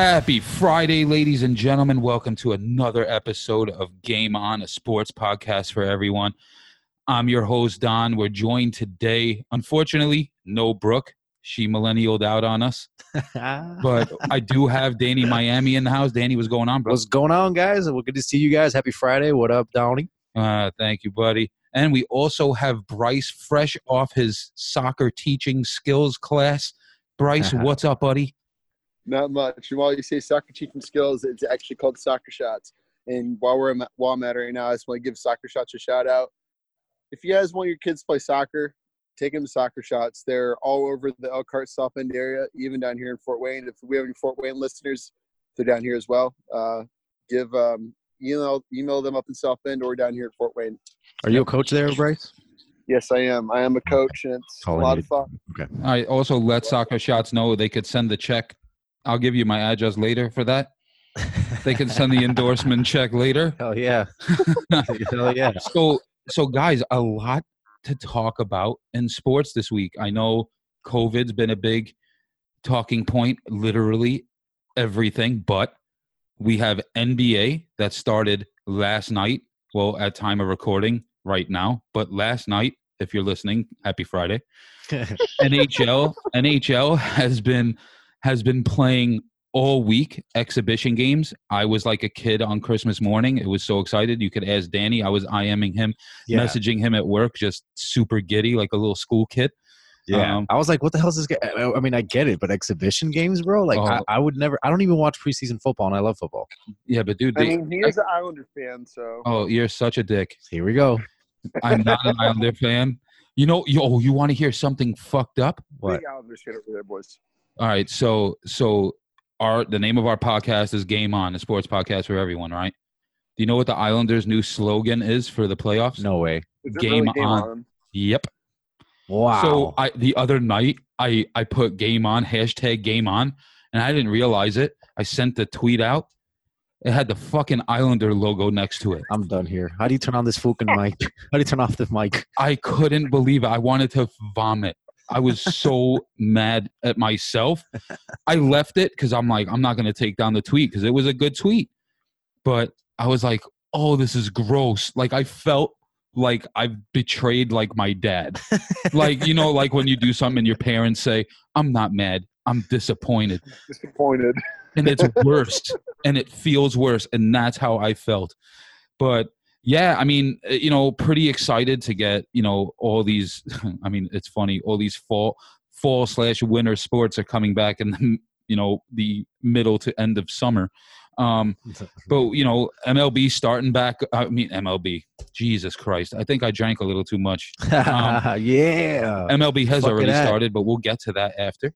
Happy Friday, ladies and gentlemen. Welcome to another episode of Game On, a sports podcast for everyone. I'm your host, Don. We're joined today, unfortunately, no Brooke. She millennialed out on us. But I do have Danny Miami in the house. Danny, what's going on, bro? What's going on, guys? Well, good to see you guys. Happy Friday. What up, Donnie? Uh, thank you, buddy. And we also have Bryce fresh off his soccer teaching skills class. Bryce, what's up, buddy? Not much. And while you say soccer teaching skills, it's actually called Soccer Shots. And while we're at, while I'm at it right now, I just want to give Soccer Shots a shout out. If you guys want your kids to play soccer, take them to Soccer Shots. They're all over the Elkhart South Bend area, even down here in Fort Wayne. If we have any Fort Wayne listeners, they're down here as well. Uh, give um, email email them up in South Bend or down here at Fort Wayne. Are you a coach there, Bryce? Yes, I am. I am a coach, and it's All a I lot need. of fun. Okay. I also let soccer shots know they could send the check. I'll give you my address later for that. They can send the endorsement check later. Hell yeah. Hell yeah. So, so guys, a lot to talk about in sports this week. I know COVID's been a big talking point, literally everything, but we have NBA that started last night. Well, at time of recording right now, but last night, if you're listening, happy Friday. NHL NHL has been has been playing all week exhibition games. I was like a kid on Christmas morning. It was so excited. You could ask Danny. I was IMing him, yeah. messaging him at work, just super giddy, like a little school kid. Yeah. Um, I was like, what the hell is this guy? I- I mean, I get it, but exhibition games, bro? Like, I, Oh. I would never, I don't even watch preseason football, and I love football. Yeah, but dude, I mean, he is an Islander fan, so oh, you're such a dick. Here we go. I'm not an Islander fan. You know, yo, you want to hear something fucked up? What? big Islanders fan over there, boys. All right, so so our the name of our podcast is Game On, a sports podcast for everyone, right? Do you know what the Islanders' new slogan is for the playoffs? No way. Game really game on. on? Yep. Wow. So I the other night I I put game on hashtag game on and I didn't realize it. I sent the tweet out. It had the fucking Islander logo next to it. I'm done here. How do you turn on this fucking mic? How do you turn off the mic? I couldn't believe it. I wanted to vomit. I was so mad at myself. I left it because I'm like, I'm not going to take down the tweet because it was a good tweet. But I was like, oh, this is gross. Like, I felt like I've betrayed like my dad. like, you know, like when you do something and your parents say, I'm not mad, I'm disappointed. Disappointed. And it's worse and it feels worse. And that's how I felt. But yeah, I mean, uh, you know, pretty excited to get, you know, all these. I mean, it's funny, all these fall, fall slash winter sports are coming back in the, you know, the middle to end of summer. Um, but you know, MLB starting back. I mean, MLB. Jesus Christ, I think I drank a little too much. yeah. MLB has fuck already started, but we'll get to that after.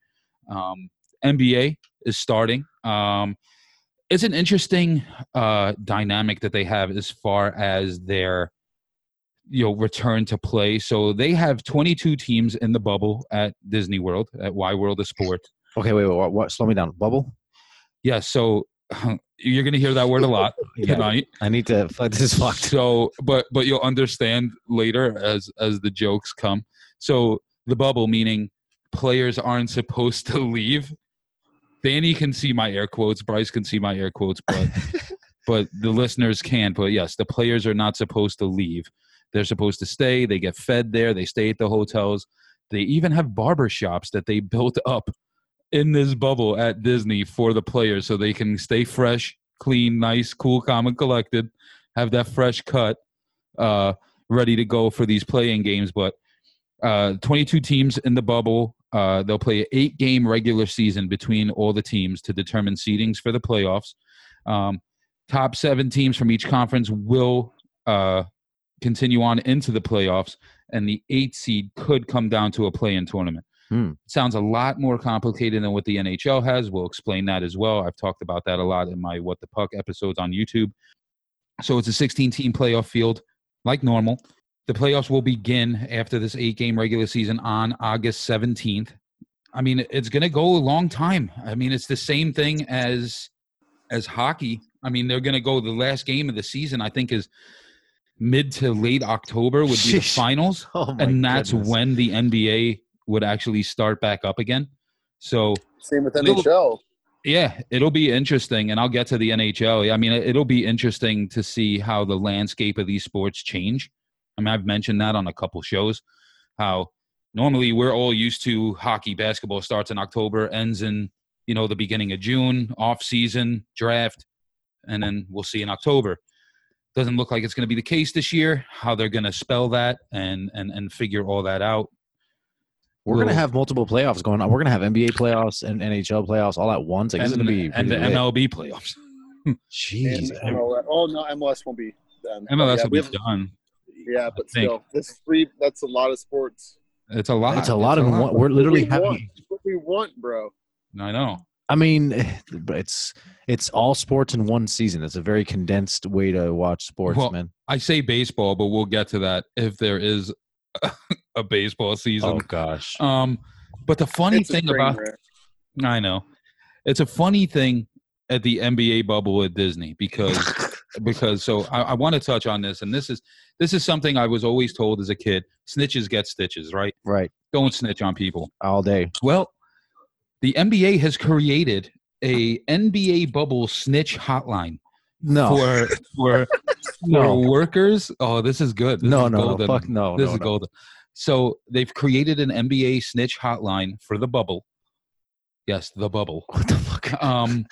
Um, NBA is starting. Um, it's an interesting uh, dynamic that they have as far as their you know return to play. So they have 22 teams in the bubble at Disney World at Wide World of Sport. Okay, wait, wait, what, what? Slow me down. Bubble? Yeah, so you're going to hear that word a lot Yeah. tonight. I need to, this is fucked. So, but but you'll understand later as as the jokes come. So the bubble meaning players aren't supposed to leave. Danny can see my air quotes. Bryce can see my air quotes, but but the listeners can't. But yes, the players are not supposed to leave. They're supposed to stay. They get fed there. They stay at the hotels. They even have barber shops that they built up in this bubble at Disney for the players so they can stay fresh, clean, nice, cool, calm, and collected, have that fresh cut, uh, ready to go for these playing games. But uh, 22 teams in the bubble. Uh, they'll play an eight game regular season between all the teams to determine seedings for the playoffs. Um, top seven teams from each conference will uh, continue on into the playoffs, and the eight seed could come down to a play in tournament. Hmm. Sounds a lot more complicated than what the NHL has. We'll explain that as well. I've talked about that a lot in my What the Puck episodes on YouTube. So it's a 16 team playoff field like normal. The playoffs will begin after this eight game regular season on August 17th. I mean, it's going to go a long time. I mean, it's the same thing as as hockey. I mean, they're going to go the last game of the season. I think is mid to late October would be the finals, Oh my and that's goodness. when the NBA would actually start back up again. So Same with NHL. Yeah, it'll be interesting, and I'll get to the NHL. I mean, it'll be interesting to see how the landscape of these sports change. I mean, I've mentioned that on a couple shows. How normally we're all used to hockey, basketball starts in October, ends in you know the beginning of June, off season, draft, and then we'll see in October. Doesn't look like it's going to be the case this year. How they're going to spell that and and and figure all that out. We're gonna have multiple playoffs going on. We're gonna have NBA playoffs and NHL playoffs all at once. Like, and, this is gonna be and the really. MLB playoffs. Jeez, And oh no, MLS won't be done. MLS yeah, will be have- done. Yeah, but still, this three that's a lot of sports. It's a lot. it's a lot of lot. we're literally what we want, having. what we want, bro. I know. I mean, it's it's all sports in one season. It's a very condensed way to watch sports, Well, man. I say baseball, but we'll get to that if there is a baseball season. Oh gosh, Um, but the funny It's thing about wreck. I know it's a funny thing at the NBA bubble at Disney because because so I, I want to touch on this, and this is this is something I was always told as a kid: snitches get stitches, right? right? Don't snitch on people. All day. Well, the NBA has created a NBA bubble snitch hotline No, for for No. for workers. Oh, this is good. This no, is no, no, fuck no. this no, is no. golden. So they've created an NBA snitch hotline for the bubble. Yes, the bubble. What the fuck? Um,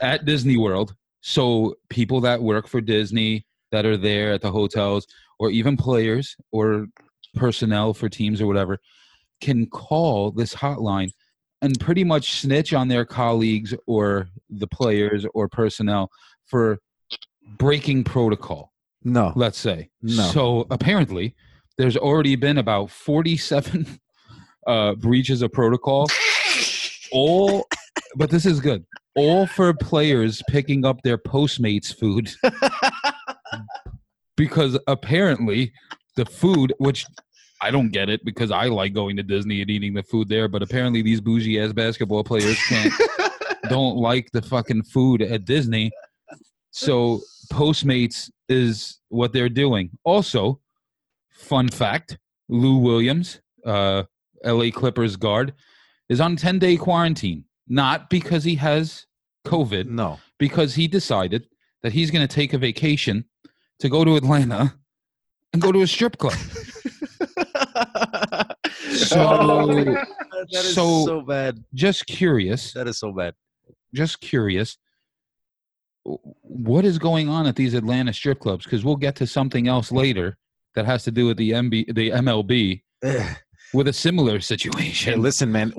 at Disney World. So people that work for Disney that are there at the hotels, or even players or personnel for teams or whatever, can call this hotline and pretty much snitch on their colleagues or the players or personnel for breaking protocol No, let's say. No. So apparently, there's already been about 47 uh, breaches of protocol. All, but this is good. All for players picking up their Postmates food because apparently the food, which I don't get it because I like going to Disney and eating the food there, but apparently these bougie ass basketball players can't don't like the fucking food at Disney. So Postmates is what they're doing. Also, fun fact: Lou Williams, uh, L.A. Clippers guard, is on ten day quarantine. Not because he has COVID, no. because he decided that he's going to take a vacation to go to Atlanta and go to a strip club. So, that is so- so bad. just curious, That is so bad. just curious what is going on at these Atlanta strip clubs because we'll get to something else later that has to do with the MB the MLB with a similar Hey, situation. listen, man.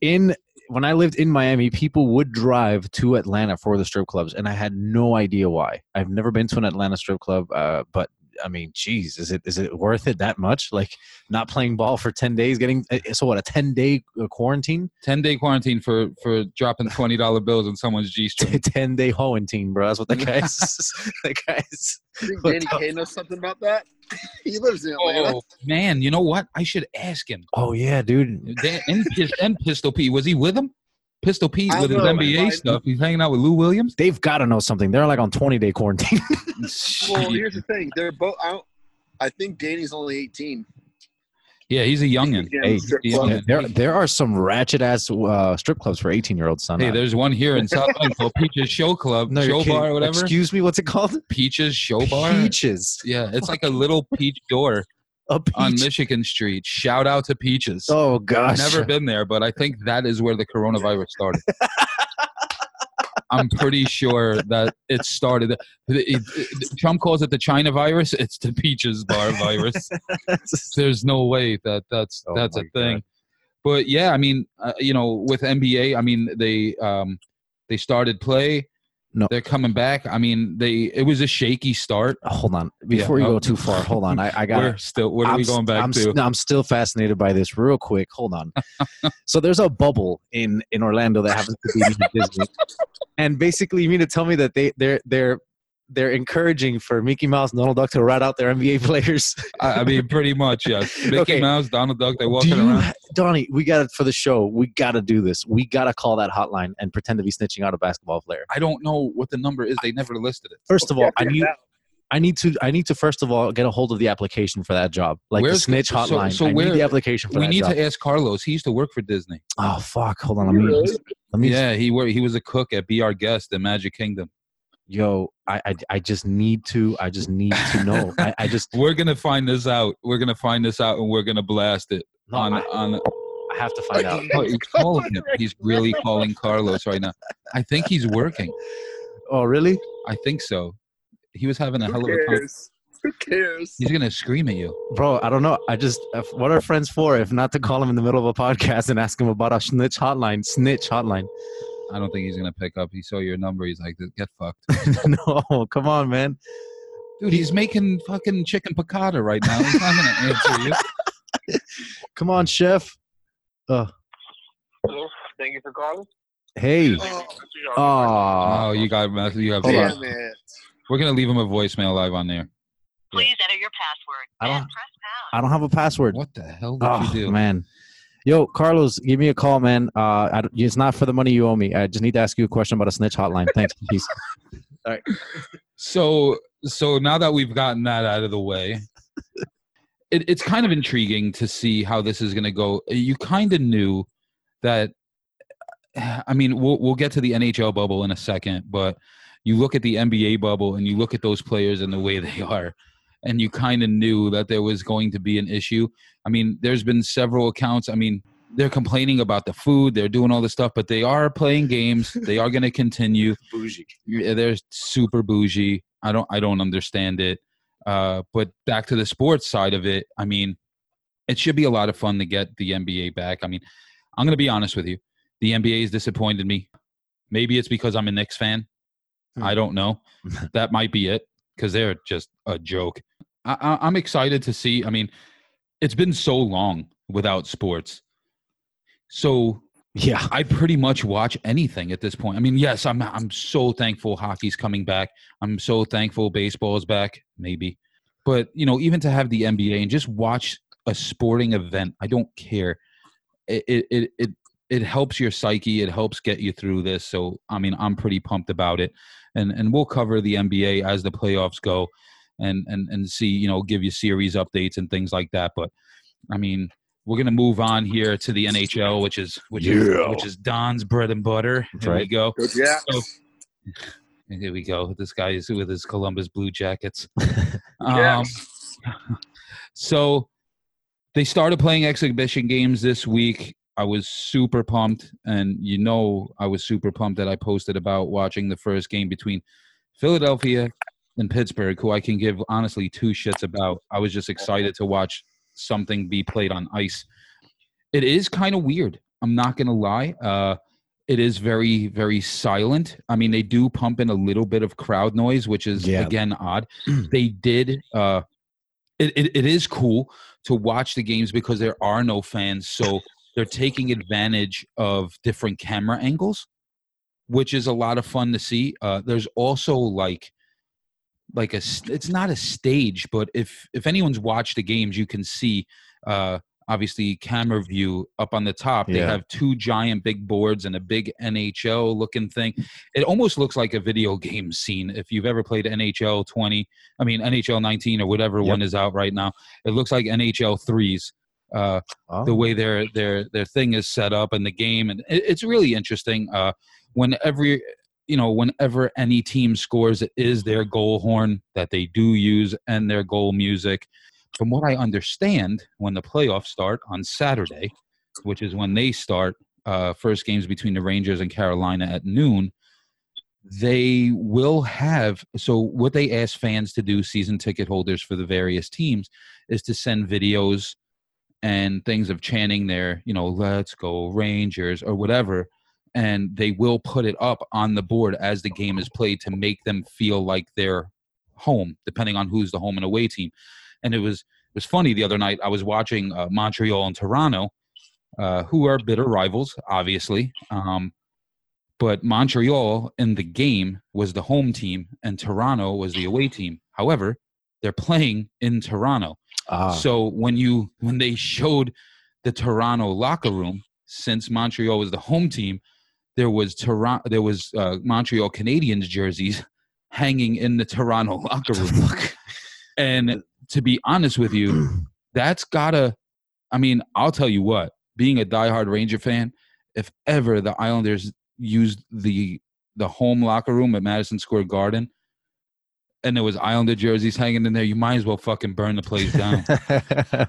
In when I lived in Miami, people would drive to Atlanta for the strip clubs, and I had no idea why. I've never been to an Atlanta strip club, uh, but I mean, geez, is it is it worth it that much? Like not playing ball for ten days, getting uh, so what a ten day quarantine, 10 day quarantine for for dropping $20 bills on someone's G string. ten day quarantine, bro. That's what the guys, the guys. I think What Danny the- Kaye knows something about that. he lives in Atlanta. Oh man, you know what? I should ask him. Oh yeah, dude. Dan- And, and Pistol P, was he with him? Pistol Pete I with his NBA man. stuff. He's hanging out with Lou Williams. They've got to know something. They're like on twenty day quarantine. Well, here's the thing. They're both. I, I think Danny's only 18. yeah, he's a youngin. Yeah, Hey, strip yeah. there there are some ratchet ass uh, strip clubs for eighteen year olds. Son. Hey, there's one here in South Bend called Peaches Show Club, no, Show. Bar, or whatever. Excuse me, what's it called? Peaches Show Bar. Peaches. Yeah, it's like a little peach door A peach. On Michigan Street. Shout out to Peaches. oh gosh. Never been there, but I think that is where the coronavirus started. I'm pretty sure that it started. Trump calls it the China virus. It's the Peaches Bar virus. There's no way that that's Oh that's a thing. God. But yeah, I mean, uh, you know, with NBA, I mean, they um, they started play. No. They're coming back. I mean, they it was a shaky start. Oh, hold on. Before Yeah, you oh. go too far, hold on. I, I got We're still. What are I'm we going back I'm, to? no, I'm still fascinated by this. Real quick, hold on. so there's a bubble in in Orlando that happens to be Disney, and basically, you mean to tell me that they they're they're they're encouraging for Mickey Mouse, and Donald Duck to rat out their NBA players? I, I mean, pretty much, yes. Mickey Okay. Mouse, Donald Duck, they're Do walking you, around. Donnie, we got it for the show. We got to do this. We got to call that hotline and pretend to be snitching out a basketball player. I don't know what the number is. They never listed it. First of all, I need I need to. I need to first of all get a hold of the application for that job, like the snitch so- hotline. so I where- need the application for we that need job. to ask Carlos. He used to work for Disney. oh fuck! Hold on. Let me. Really? Let me. Yeah, he wor- he was a cook at Be Our Guest in Magic Kingdom. Yo, I, I I just need to. I just need to know. I, I just We're gonna find this out. We're gonna find this out, and we're gonna blast it no, on I, on. I have to find out. Oh, he's calling him. He's really calling Carlos right now. I think he's working. Oh really? I think so. He was having a hell Who of a time. cares? Who cares? He's gonna scream at you. Bro, I don't know. I just if, what are friends for if not to call him in the middle of a podcast and ask him about a snitch hotline? Snitch hotline. I don't think he's gonna pick up. He saw your number. He's like, "Get fucked." no, come on, man. Dude, he's making fucking chicken piccata right now. He's not gonna answer you. Come on, chef. Uh, Hello. Thank you for calling. hey. Oh, Oh, you got you have. Hold damn it. We're gonna leave him a voicemail live on there. Please enter your password I don't- and press pound. I don't have a password. What the hell did Oh you do? man. Yo, Carlos, give me a call, man. Uh, it's not for the money you owe me. I just need to ask you a question about a snitch hotline. Thanks. Peace. So so now that we've gotten that out of the way, it, it's kind of intriguing to see how this is going to go. You kind of knew that. I mean, we'll we'll get to the NHL bubble in a second, but you look at the NBA bubble and you look at those players and the way they are, and you kind of knew that there was going to be an issue. I mean, there's been several accounts. I mean, they're complaining about the food, they're doing all this stuff, but they are playing games. They are going to continue. Bougie. They're super bougie. I don't I don't understand it. Uh, but back to the sports side of it, I mean, it should be a lot of fun to get the NBA back. I mean, I'm gonna be honest with you. The NBA has disappointed me. Maybe it's because I'm a Knicks fan. Hmm. I don't know. that might be it because they're just a joke. I, I, I'm excited to see. I mean, it's been so long without sports. So Yeah. I pretty much watch anything at this point. I mean, yes, I'm I'm so thankful hockey's coming back. I'm so thankful baseball's back, maybe. But, you know, even to have the NBA and just watch a sporting event, I don't care. It it it it, it helps your psyche, it helps get you through this. So, I mean, I'm pretty pumped about it. And and we'll cover the NBA as the playoffs go and and and see, you know, give you series updates and things like that, but I mean, we're gonna move on here to the NHL, which is which Yeah. is which is Don's bread and butter. That's Here we go. Go Jacks. So- here we go. This guy is with his Columbus Blue Jackets. Yeah. Um, so they started playing exhibition games this week. I was super pumped, and you know I was super pumped that I posted about watching the first game between Philadelphia and Pittsburgh, who I can give honestly two shits about. I was just excited to watch something be played on ice. It is kind of weird. I'm not gonna lie. Uh, it is very, very silent. I mean, they do pump in a little bit of crowd noise, which is Yeah. again odd. they did. Uh, it, it, it is cool to watch the games because there are no fans, so they're taking advantage of different camera angles, which is a lot of fun to see. Uh, there's also like like a it's not a stage but if if anyone's watched the games you can see uh obviously camera view up on the top they Yeah. have two giant big boards and a big nhl looking thing it almost looks like a video game scene if you've ever played nhl 20 i mean nhl 19 or whatever Yep. one is out right now it looks like nhl 3s uh Oh. the way their their their thing is set up and the game and it, it's really interesting uh when every you know whenever any team scores it is their goal horn that they do use and their goal music from what i understand when the playoffs start on saturday which is when they start uh first games between the rangers and carolina at noon they will have so what they ask fans to do season ticket holders for the various teams is to send videos and things of chanting their, you know, let's go Rangers or whatever. And they will put it up on the board as the game is played to make them feel like they're home, depending on who's the home and away team. And it was it was funny the other night. I was watching uh, Montreal and Toronto, uh, who are bitter rivals, obviously. Um, but Montreal in the game was the home team, and Toronto was the away team. However, they're playing in Toronto. Ah, So when you when they showed the Toronto locker room, since Montreal was the home team, there was Toronto, there was uh, Montreal Canadiens jerseys hanging in the Toronto locker room. and to be honest with you, that's gotta. I mean, I'll tell you what. Being a diehard Ranger fan, if ever the Islanders used the the home locker room at Madison Square Garden, and there was Islander jerseys hanging in there, you might as well fucking burn the place down.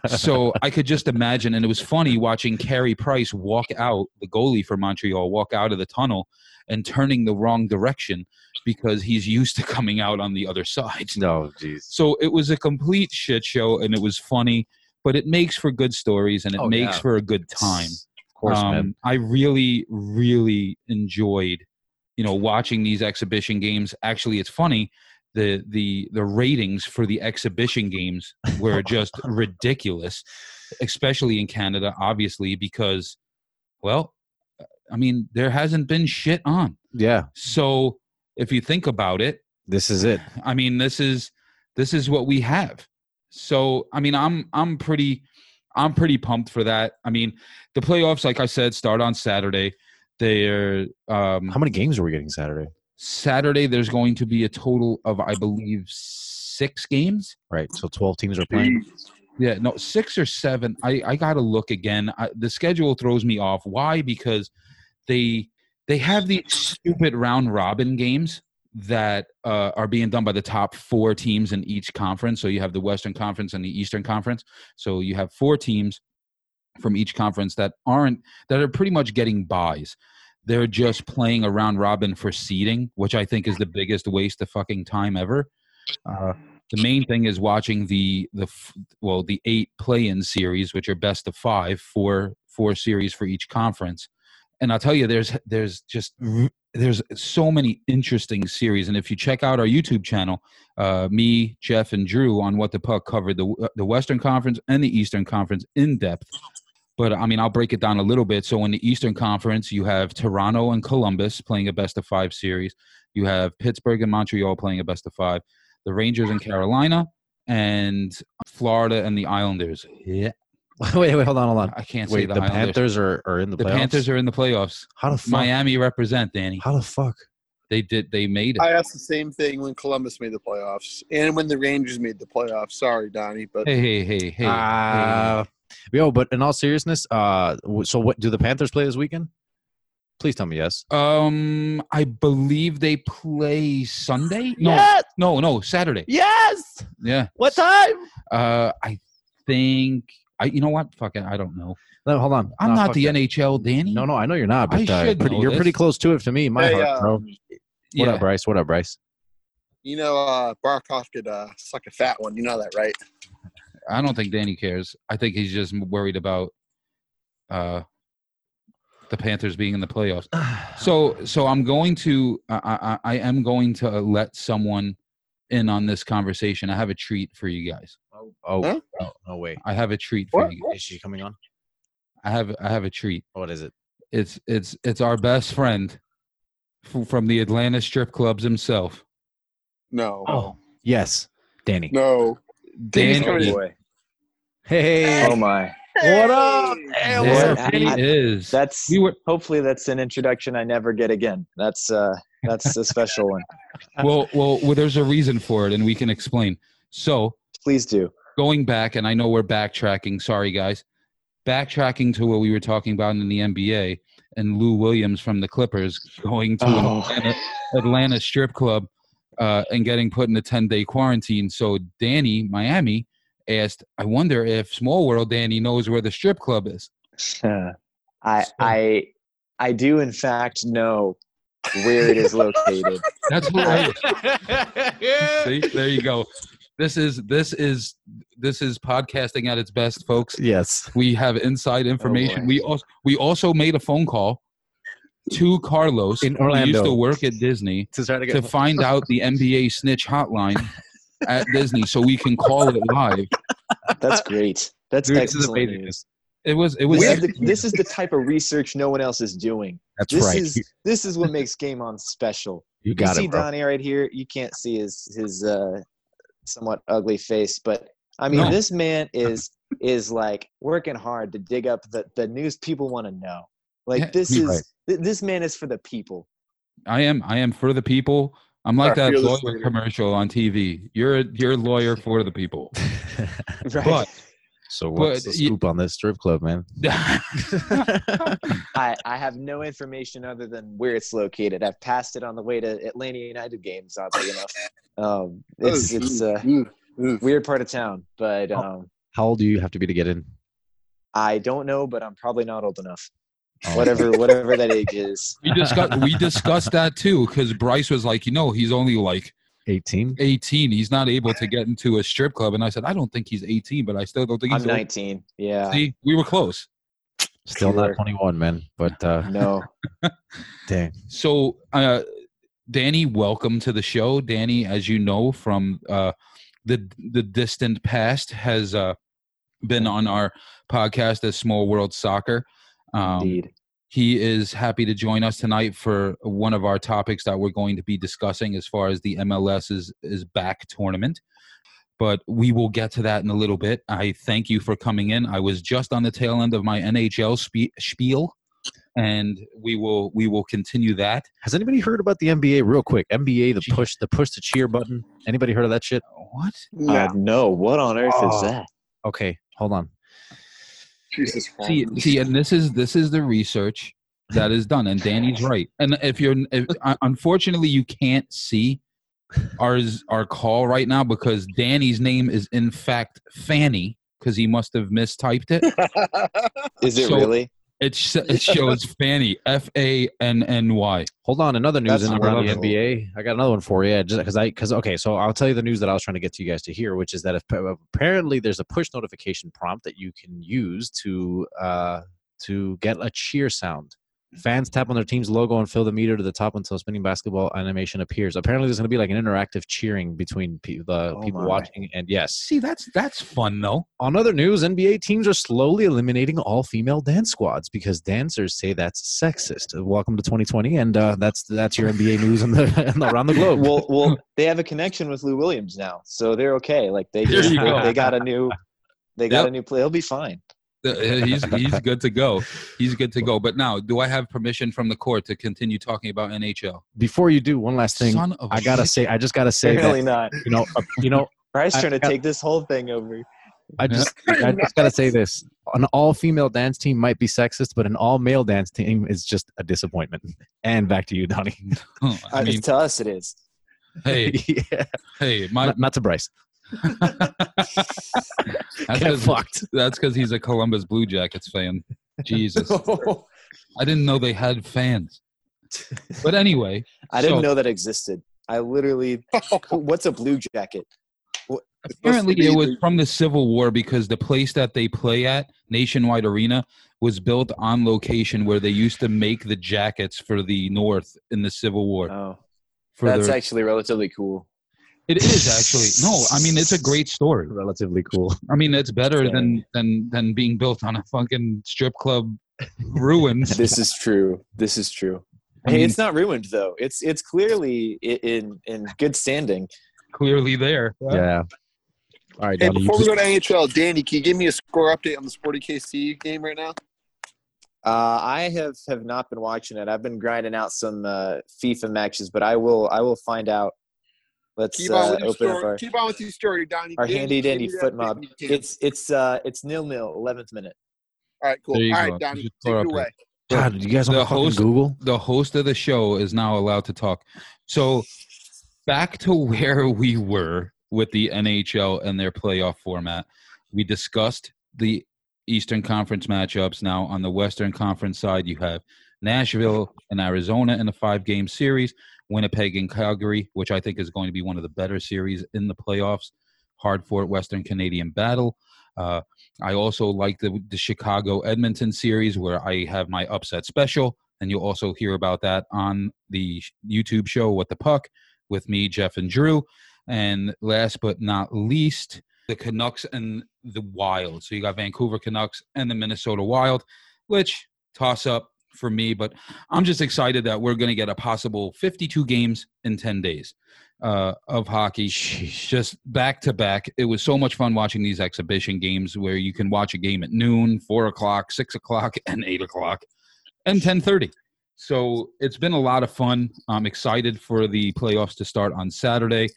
so I could just imagine, and it was funny watching Carey Price walk out, the goalie for Montreal, walk out of the tunnel and turning the wrong direction because he's used to coming out on the other side. no, jeez. So it was a complete shit show, and it was funny, but it makes for good stories and it Oh, makes yeah. for a good time. Of course, man. Um, I really, really enjoyed, you know, watching these exhibition games. Actually, it's funny. The the the ratings for the exhibition games were just ridiculous, especially in Canada, obviously, because, well, I mean, there hasn't been shit on. Yeah, So if you think about it, this is it. I mean, this is this is what we have. So, I mean, I'm I'm pretty I'm pretty pumped for that. I mean, the playoffs, like I said, start on Saturday. They're um, How many games are we getting Saturday? Saturday. There's going to be a total of, I believe, six games. Right, so twelve teams are playing. Yeah, no, six or seven. I I gotta look again. I, the schedule throws me off. Why? Because they they have these stupid round robin games that uh, are being done by the top four teams in each conference. So you have the Western Conference and the Eastern Conference. So you have four teams from each conference that aren't that are pretty much getting buys. They're just playing a round robin for seeding, which I think is the biggest waste of fucking time ever. Uh, the main thing is watching the the well the eight play-in series, which are best of five, four four series for each conference. And I'll tell you, there's there's just there's so many interesting series. And if you check out our YouTube channel, uh, me, Jeff, and Drew on What the Puck covered the the Western Conference and the Eastern Conference in depth. But I mean, I'll break it down a little bit. So in the Eastern Conference, you have Toronto and Columbus playing a best of five series. You have Pittsburgh and Montreal playing a best of five. The Rangers and Carolina, and Florida and the Islanders. Yeah, wait, wait, hold on, hold on. I can't say Wait, the, the Islanders. Panthers are, are in the, the playoffs? Panthers are in the playoffs. How the fuck? Miami represent Danny. How the fuck? They did. They made it. I asked the same thing when Columbus made the playoffs and when the Rangers made the playoffs. Sorry, Donnie, but hey, hey, hey, hey. Uh, yo, but in all seriousness, uh, so what do the Panthers play this weekend? Please tell me yes. Um, I believe they play Sunday. No, Yes! no, no, Saturday. Yes. Yeah. What time? Uh, I think. I. You know what? Fuck it. I don't know. No, hold on. I'm No, not the that. NHL, Danny. No, no, I know you're not. I But uh, should pretty, know you're pretty close to it to me. in My Hey, heart, bro. um, What Yeah. up, Bryce? What up, Bryce? you know, uh, Barkov could uh, suck a fat one. You know that, right? I don't think Danny cares. I think he's just worried about uh, the Panthers being in the playoffs. So, so I'm going to, I, I, I am going to let someone in on this conversation. I have a treat for you guys. oh, Huh? oh, no, wait. I have a treat for What? you. Is she coming on? I have, I have a treat. What is it? It's, it's, it's our best friend f- from the Atlanta strip clubs himself, No, Oh, yes, Danny. no. Danny. coming Hey, Oh my. what up? Hey, what's There up, he Danny? is. That's we were hopefully that's an introduction I never get again. That's uh that's a special one. well, well, well. There's a reason for it, and we can explain. So, Please do. going back, and I know we're backtracking. Sorry, guys. Backtracking to what we were talking about in the NBA and Lou Williams from the Clippers going to Oh. an Atlanta, Atlanta strip club uh, and getting put in a 10 day quarantine. So, Danny, Miami, asked, I wonder if Small World Danny knows where the strip club is. I So- I I do in fact know where it is located. That's hilarious. See, there you go. This is this is this is podcasting at its best, folks. yes. We have inside information. boy. we also we also made a phone call to Carlos, In who used to work at Disney, To try to to find out the NBA snitch hotline at Disney, so we can call it live. That's great. That's Dude, this is excellent amazing. news. It was it was This is, the, this is the type of research no one else is doing. That's This right. is this is what makes Game On special. you You got see it, bro. Donnie right here. You can't see his his uh, somewhat ugly face, but I mean, No. this man is is like working hard to dig up the the news people want to know. Like Yeah, this is right. th- this man is for the people. I am I am for the people. I'm like Our that lawyer leader. commercial on TV. You're a, you're a lawyer for the people. Right. But so what's But the you- scoop on this strip club, man? I, I have no information other than where it's located. I've passed it on the way to Atlanta United games, oddly enough. Um, it's Ooh, it's a ooh, ooh. weird part of town, but um, How old do you have to be to get in? I don't know, but I'm probably not old enough. Whatever whatever that age is. we discussed we discussed that too because Bryce was like, you know, he's only like 18. 18. He's not able to get into a strip club, and I said, I don't think he's 18, but I still don't think I'm he's. old." 19. Yeah. See, we were close. Still not 21, man. But uh, No. dang. So, uh, Danny, welcome to the show. Danny, as you know from uh, the the distant past, has uh, been on our podcast as Small World Soccer. Um, Indeed. he is happy to join us tonight for one of our topics that we're going to be discussing as far as the MLS is, is back tournament. But we will get to that in a little bit. I thank you for coming in. I was just on the tail end of my NHL spe- spiel, and we will we will continue that. Has anybody heard about the NBA real quick? NBA, the Gee. push, the push the cheer button. Anybody heard of that shit? What? Uh, no. What on earth Oh. is that? Okay, hold on. Jesus. See, see, and this is this is the research that is done, and Danny's right. And if you're, if, unfortunately, you can't see ours our call right now because Danny's name is in fact Fanny because he must have mistyped it. Is it So- really? It sh- it shows Fanny F A N N Y. Hold on, another news That's in around the. NBA. I got another one for you, just because I because okay, so I'll tell you the news that I was trying to get to you guys to hear, which is that if, apparently there's a push notification prompt that you can use to uh to get a cheer sound. Fans tap on their team's logo and fill the meter to the top until a spinning basketball animation appears. Apparently, there's going to be like an interactive cheering between pe- the Oh people my. watching. And yes, See, that's that's fun though. on other news, NBA teams are slowly eliminating all female dance squads because dancers say that's sexist. Welcome to 2020, and uh, that's that's your NBA news in the, in the- around the globe. well, well, they have a connection with Lou Williams now, so they're okay. Like they just they, go. they got a new they got Yep. a new play. He'll be fine. Uh, He's he's good to go. He's good to go. But now, do I have permission from the court to continue talking about NHL? Before you do, one last thing, Son of a I gotta bitch. say, I just gotta say Apparently that not. you know, uh, you know, Bryce I- trying to I- take this whole thing over. I just, I just gotta say this: an all-female dance team might be sexist, but an all-male dance team is just a disappointment. And back to you, Donnie. I I mean, to us, it is. hey, yeah, hey, my not, not to Bryce. that's Get 'cause- fucked. That's because he's a Columbus Blue Jackets fan. Jesus, I didn't know they had fans. But anyway, I didn't So- know that existed. I literally, what's a blue jacket? apparently it was from the Civil War because the place that they play at, Nationwide Arena, was built on location where they used to make the jackets for the North in the Civil War. Oh, that's their, actually relatively cool. It is actually no. I mean, it's a great story. Relatively cool. I mean, it's better than than than being built on a fucking strip club ruins. This is true. This is true. I hey, mean- it's not ruined though. It's it's clearly in in good standing. clearly there. Yeah. All right, Hey, Donnie. you before we just- go to NHL, Danny, can you give me a score update on the Sporting KC game right now? Uh, I have have not been watching it. I've been grinding out some uh, FIFA matches, but I will I will find out. Let's Keep on uh, with your open up story. our, Keep on with your story, Donnie. our handy dandy foot update mob. when you can. It's it's uh it's nil nil, eleventh minute. all right, cool. There you All go. right, Donnie, take it up away. God, you guys want The to fucking host- Google? the host of the show is now allowed to talk. So back to where we were with the NHL and their playoff format. We discussed the Eastern Conference matchups. Now on the Western Conference side, you have Nashville and Arizona in a five-game series, Winnipeg and Calgary, which I think is going to be one of the better series in the playoffs. Hard fought Western Canadian battle. Uh, I also like the, the Chicago Edmonton series where I have my upset special, and you'll also hear about that on the YouTube show What the Puck with me, Jeff and Drew. And last but not least, the Canucks and the Wild. So you got Vancouver Canucks and the Minnesota Wild, which toss up for me, but I'm just excited that we're going to get a possible 52 games in 10 days uh, of hockey just back to back. It was so much fun watching these exhibition games where you can watch a game at noon, four o'clock, six o'clock, and eight o'clock, and ten thirty. so it's been a lot of fun. I'm excited for the playoffs to start on Saturday.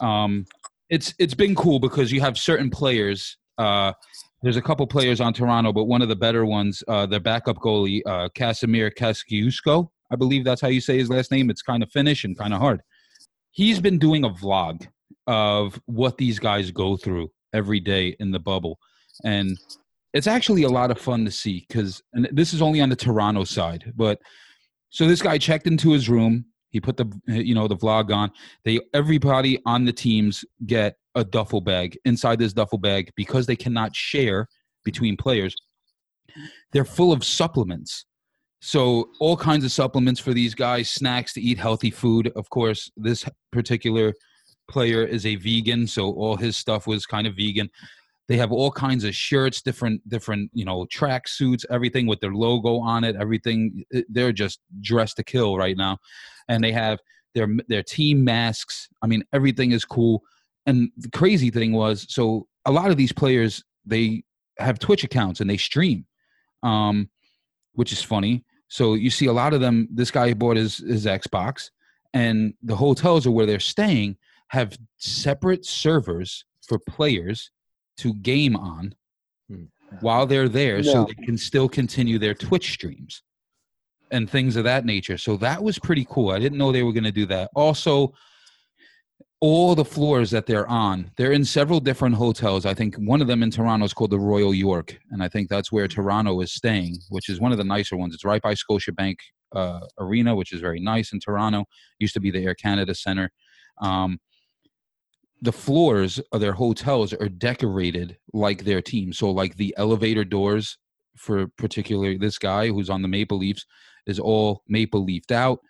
Um, it's it's been cool because you have certain players. Uh, there's a couple players on Toronto, but one of the better ones, uh, their backup goalie, uh, Kasimir Kaskiusko. I believe that's how you say his last name. It's kind of Finnish and kind of hard. He's been doing a vlog of what these guys go through every day in the bubble, and it's actually a lot of fun to see because and this is only on the Toronto side, but so this guy checked into his room. He put the you know the vlog on. They everybody on the teams get a duffel bag. Inside this duffel bag, because they cannot share between players, they're full of supplements. So all kinds of supplements for these guys, snacks to eat healthy food. Of course, this particular player is a vegan, so all his stuff was kind of vegan. They have all kinds of shirts, different different you know track suits, everything with their logo on it. Everything they're just dressed to kill right now, and they have their their team masks. I mean, everything is cool. And the crazy thing was, so a lot of these players they have Twitch accounts and they stream, um, which is funny. So you see a lot of them. This guy bought his his Xbox, and the hotels are where they're staying have separate servers for players to game on Hmm. while they're there, so they can still continue their Twitch streams and things of that nature. So that was pretty cool. I didn't know they were going to do that. Also, all the floors that they're on, they're in several different hotels. I think one of them in Toronto is called the Royal York, and I think that's where Toronto is staying, which is one of the nicer ones. It's right by Scotiabank uh, Arena, which is very nice in Toronto. Used to be the Air Canada Center. Um, the floors of their hotels are decorated like their team. So, like the elevator doors for particularly this guy who's on the Maple Leafs is all maple leafed out.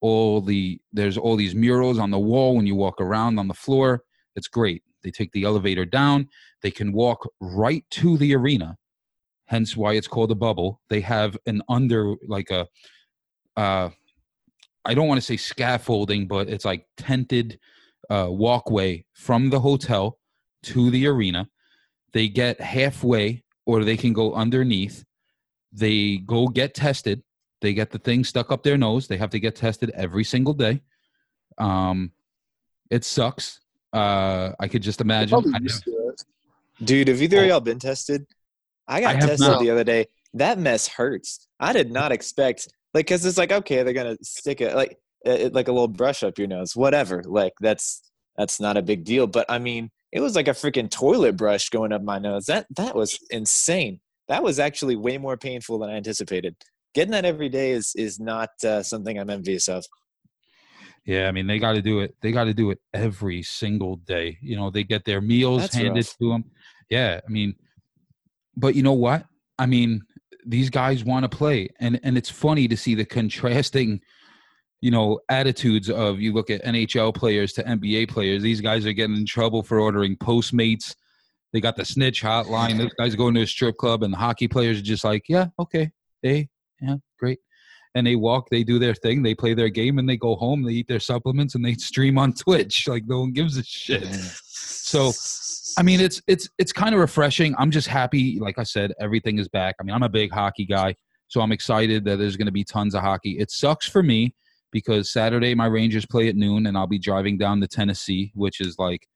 All the there's all these murals on the wall when you walk around on the floor. It's great. They take the elevator down. They can walk right to the arena hence why it's called a bubble. They have an under like a uh i don't want to say scaffolding but it's like tented uh walkway from the hotel to the arena they get halfway or they can go underneath they go get tested they get the thing stuck up their nose. They have to get tested every single day. Um, it sucks. Uh, I could just imagine. I used. Dude, have either Oh. of y'all been tested? I got I tested not. the other day. That mess hurts. I did not expect like because it's like okay, they're gonna stick it like it, like a little brush up your nose, whatever. Like that's that's not a big deal. But I mean, it was like a freaking toilet brush going up my nose. That that was insane. That was actually way more painful than I anticipated. Getting that every day is is not uh, something I'm envious of. Yeah, I mean they got to do it. They got to do it every single day. You know, they get their meals That's handed rough. to them. Yeah, I mean, but you know what? I mean, these guys want to play, and and it's funny to see the contrasting, you know, attitudes of you look at NHL players to NBA players. These guys are getting in trouble for ordering Postmates. They got the snitch hotline. Those guys going to a strip club, and the hockey players are just like, yeah, okay, hey, yeah, great. And they walk, they do their thing, they play their game, and they go home. They eat their supplements, and they stream on Twitch. Like no one gives a shit. So, I mean, it's it's it's kind of refreshing. I'm just happy. Like I said, everything is back. I mean, I'm a big hockey guy, so I'm excited that there's going to be tons of hockey. It sucks for me because Saturday my Rangers play at noon, and I'll be driving down to Tennessee, which is like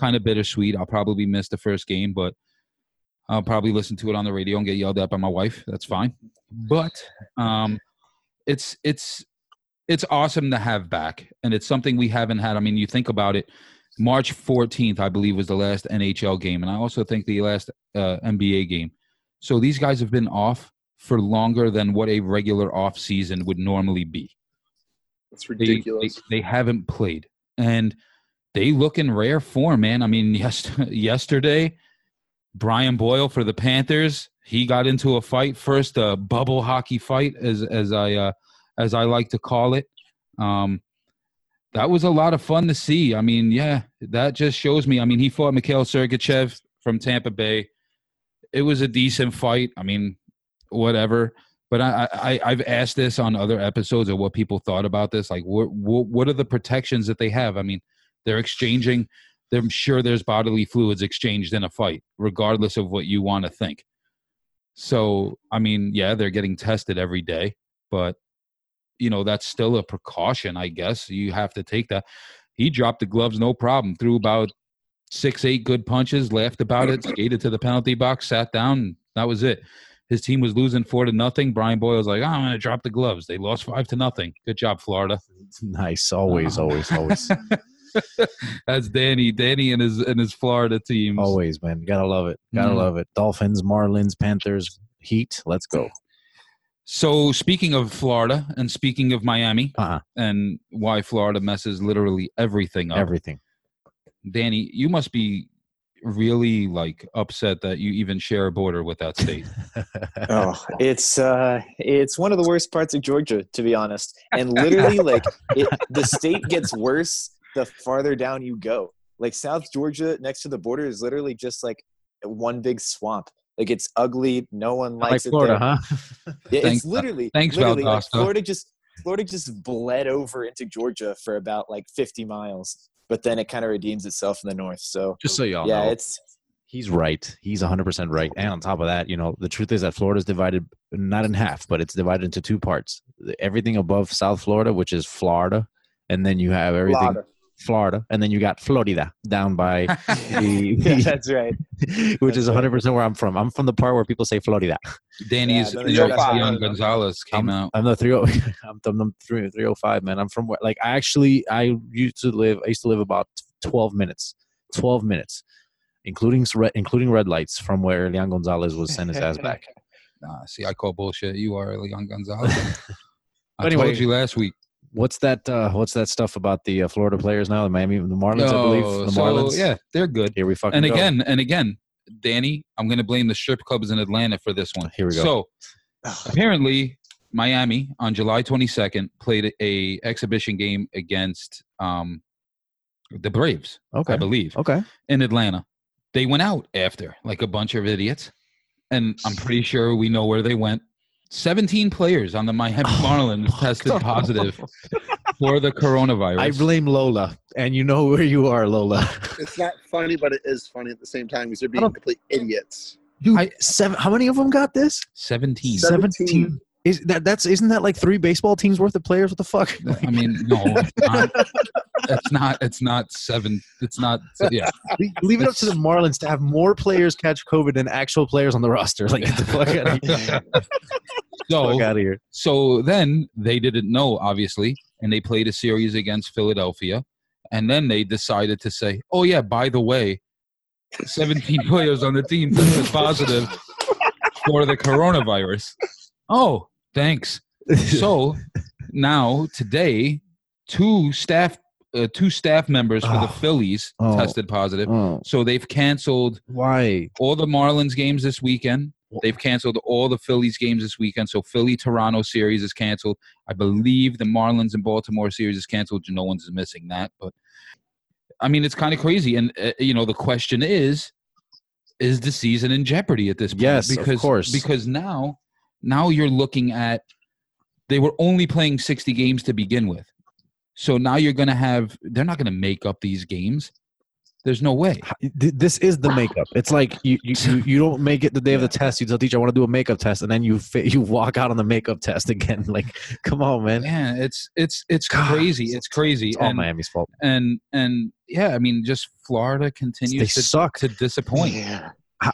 kind of bittersweet. I'll probably miss the first game, but I'll probably listen to it on the radio and get yelled at by my wife. That's fine. But um, it's it's it's awesome to have back, and it's something we haven't had. I mean, you think about it. March 14th, I believe, was the last NHL game, and I also think the last uh, NBA game. So these guys have been off for longer than what a regular off season would normally be. It's They, ridiculous. they, they haven't played, and they look in rare form, man. I mean, yes, yesterday, Brian Boyle for the Panthers, he got into a fight first, a bubble hockey fight, as as I uh, as I like to call it. Um, that was a lot of fun to see. I mean, yeah, that just shows me. I mean, he fought Mikhail Sergachev from Tampa Bay. It was a decent fight. I mean, whatever. But I, I I've asked this on other episodes of what people thought about this. Like, what what, what are the protections that they have? I mean, they're exchanging. I'm sure there's bodily fluids exchanged in a fight, regardless of what you want to think. So, I mean, yeah, they're getting tested every day, but you know that's still a precaution, I guess. You have to take that. He dropped the gloves, no problem. Threw about six, eight good punches, laughed about it, skated to the penalty box, sat down. That was it. His team was losing four to nothing. Brian Boyle was like, oh, "I'm going to drop the gloves." They lost five to nothing. Good job, Florida. Nice. Always, Uh-huh. always, always, That's Danny. Danny and his and his Florida teams. always, man. Gotta love it. Gotta Mhm. love it. Dolphins, Marlins, Panthers, Heat. Let's go. So speaking of Florida and speaking of Miami Uh-uh. and why Florida messes literally everything up. Everything. Danny, you must be really like upset that you even share a border with that state. Oh, it's uh, it's one of the worst parts of Georgia, to be honest. And literally, like, it, the state gets worse the farther down you go. Like South Georgia, next to the border, is literally just like one big swamp. Like it's ugly. No one like likes it Florida, huh? Yeah, Thanks, it's literally thanks, literally like Valdosta. Florida just Florida just bled over into Georgia for about like 50 miles, but then it kind of redeems itself in the north. So Just so y'all yeah, know, it's he's right. He's 100% right. And on top of that, you know, the truth is that Florida's divided not in half, but it's divided into two parts. Everything above South Florida, which is Florida, and then you have everything Florida. Florida, and then you got Florida down by the, yeah, that's right. which is That's right. 100% where I'm from. I'm from the part where people say Florida. Danny's Yeah, Danny's then there's Young that. Gonzalez came I'm, out. I'm the 30 I'm the, I'm 305 man. I'm from where- like I actually I used to live I used to live about 12 minutes. 12 minutes including red, including red lights from where Elian Gonzalez was sent his ass back. Nah, see, I call bullshit. You are Elian Gonzalez. I Anyway. told you last week. What's that uh what's that stuff about the uh, Florida players now? The Miami the Marlins, I believe. The so, Marlins. yeah, they're good. Here we fucking And go. again, and again, Danny, I'm going to blame the strip clubs in Atlanta for this one. Here we go. So apparently, Miami on July 22nd played a exhibition game against um, the Braves, okay. I believe, Okay. in Atlanta. They went out after like a bunch of idiots, and I'm pretty sure we know where they went. 17 players on the Miami oh Marlins tested positive for the coronavirus. I blame Lola, and you know where you are, Lola. It's not funny, but it is funny at the same time because they're being complete idiots. Dude, I- seven. How many of them got this? 17. Seven- 17. Is that that's isn't that like three baseball teams worth of players? What the fuck? I mean, no, it's not. It's not. Seven. It's not. Yeah. Leave it up to the Marlins to have more players catch COVID than actual players on the roster. Like get the fuck out of here. So, Fuck out of here. so then they didn't know, obviously, and they played a series against Philadelphia, and then they decided to say, "Oh yeah, by the way, 17 players on the team tested positive for the coronavirus." Oh, thanks. So now today, two staff, uh, two staff members for the Oh. Phillies Oh. tested positive. oh, So they've canceled why? all the Marlins games this weekend. They've canceled all the Phillies games this weekend. So Philly Toronto series is canceled. I believe the Marlins and Baltimore series is canceled. No one's missing that, but I mean it's kind of crazy. And uh, you know the question is, is the season in jeopardy at this point? Yes, of because course. because now now you're looking at they were only playing 60 games to begin with. So now you're going to have they're not going to make up these games. There's no way. This is the makeup. It's like you, you, you, you don't make it the day of the test. You tell teacher, I want to do a makeup test, and then you you walk out on the makeup test again. Like, come on, man. Yeah, it's it's it's God, crazy. It's crazy. It's all and, Miami's fault. and and yeah, I mean, just Florida They continues to, suck. to disappoint. Yeah.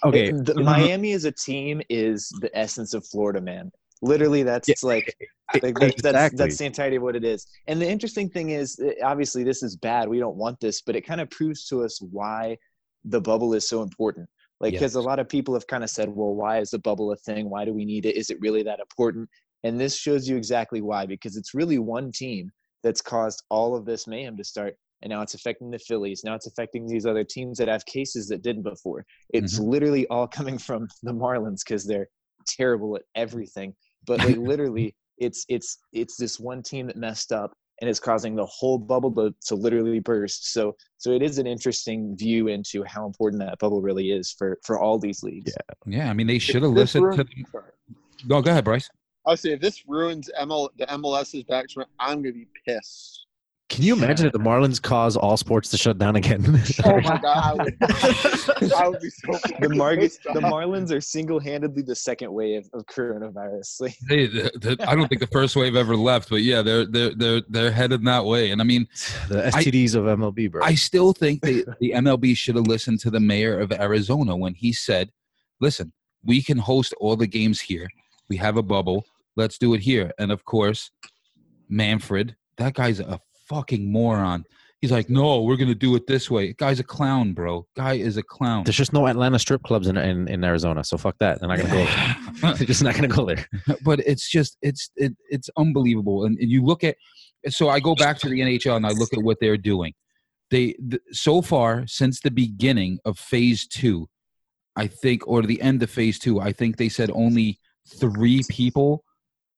Okay, It- the, Miami as a team is the essence of Florida, man. Literally, that's Yeah, like, like that, that's exactly. that's the entirety of what it is. And the interesting thing is, eh, obviously, this is bad. We don't want this, but it kind of proves to us why the bubble is so important. Like, because a lot of people have kind of said, "Well, why is the bubble a thing? Why do we need it? Is it really that important?" And this shows you exactly why, because it's really one team that's caused all of this mayhem to start. And now it's affecting the Phillies. Now it's affecting these other teams that have cases that didn't before. It's literally all coming from the Marlins because they're terrible at everything. But like literally, it's it's it's this one team that messed up and it's causing the whole bubble to, to literally burst. So so it is an interesting view into how important that bubble really is for for all these leagues. Yeah, yeah I mean, they should have this listened to. ruins- sorry. No, go ahead, Bryce. I would say if this ruins ML, the MLS's back, I'm gonna be pissed. Can you imagine if the Marlins cause all sports to shut down again? Oh my god, I would, be so. The, Mar- the. Marlins are single-handedly the second wave of coronavirus. Like, Hey, the, the, I don't think the first wave ever left, but yeah, they're they're they're they're headed that way. And I mean, the STDs of MLB, bro. I still think the, the MLB should have listened to the mayor of Arizona when he said, listen, we can host all the games here. We have a bubble. Let's do it here. And of course, Manfred, that guy's a fucking moron. He's like, no, we're going to do it this way. Guy's a clown, bro. Guy is a clown. There's just no Atlanta strip clubs in, in, in Arizona, so fuck that. They're not gonna go. They're just not gonna go there. but it's just it's it, it's unbelievable and, and you look at so i go back to the nhl and i look at what they're doing they th- so far since the beginning of phase two i think or the end of phase two i think they said only three people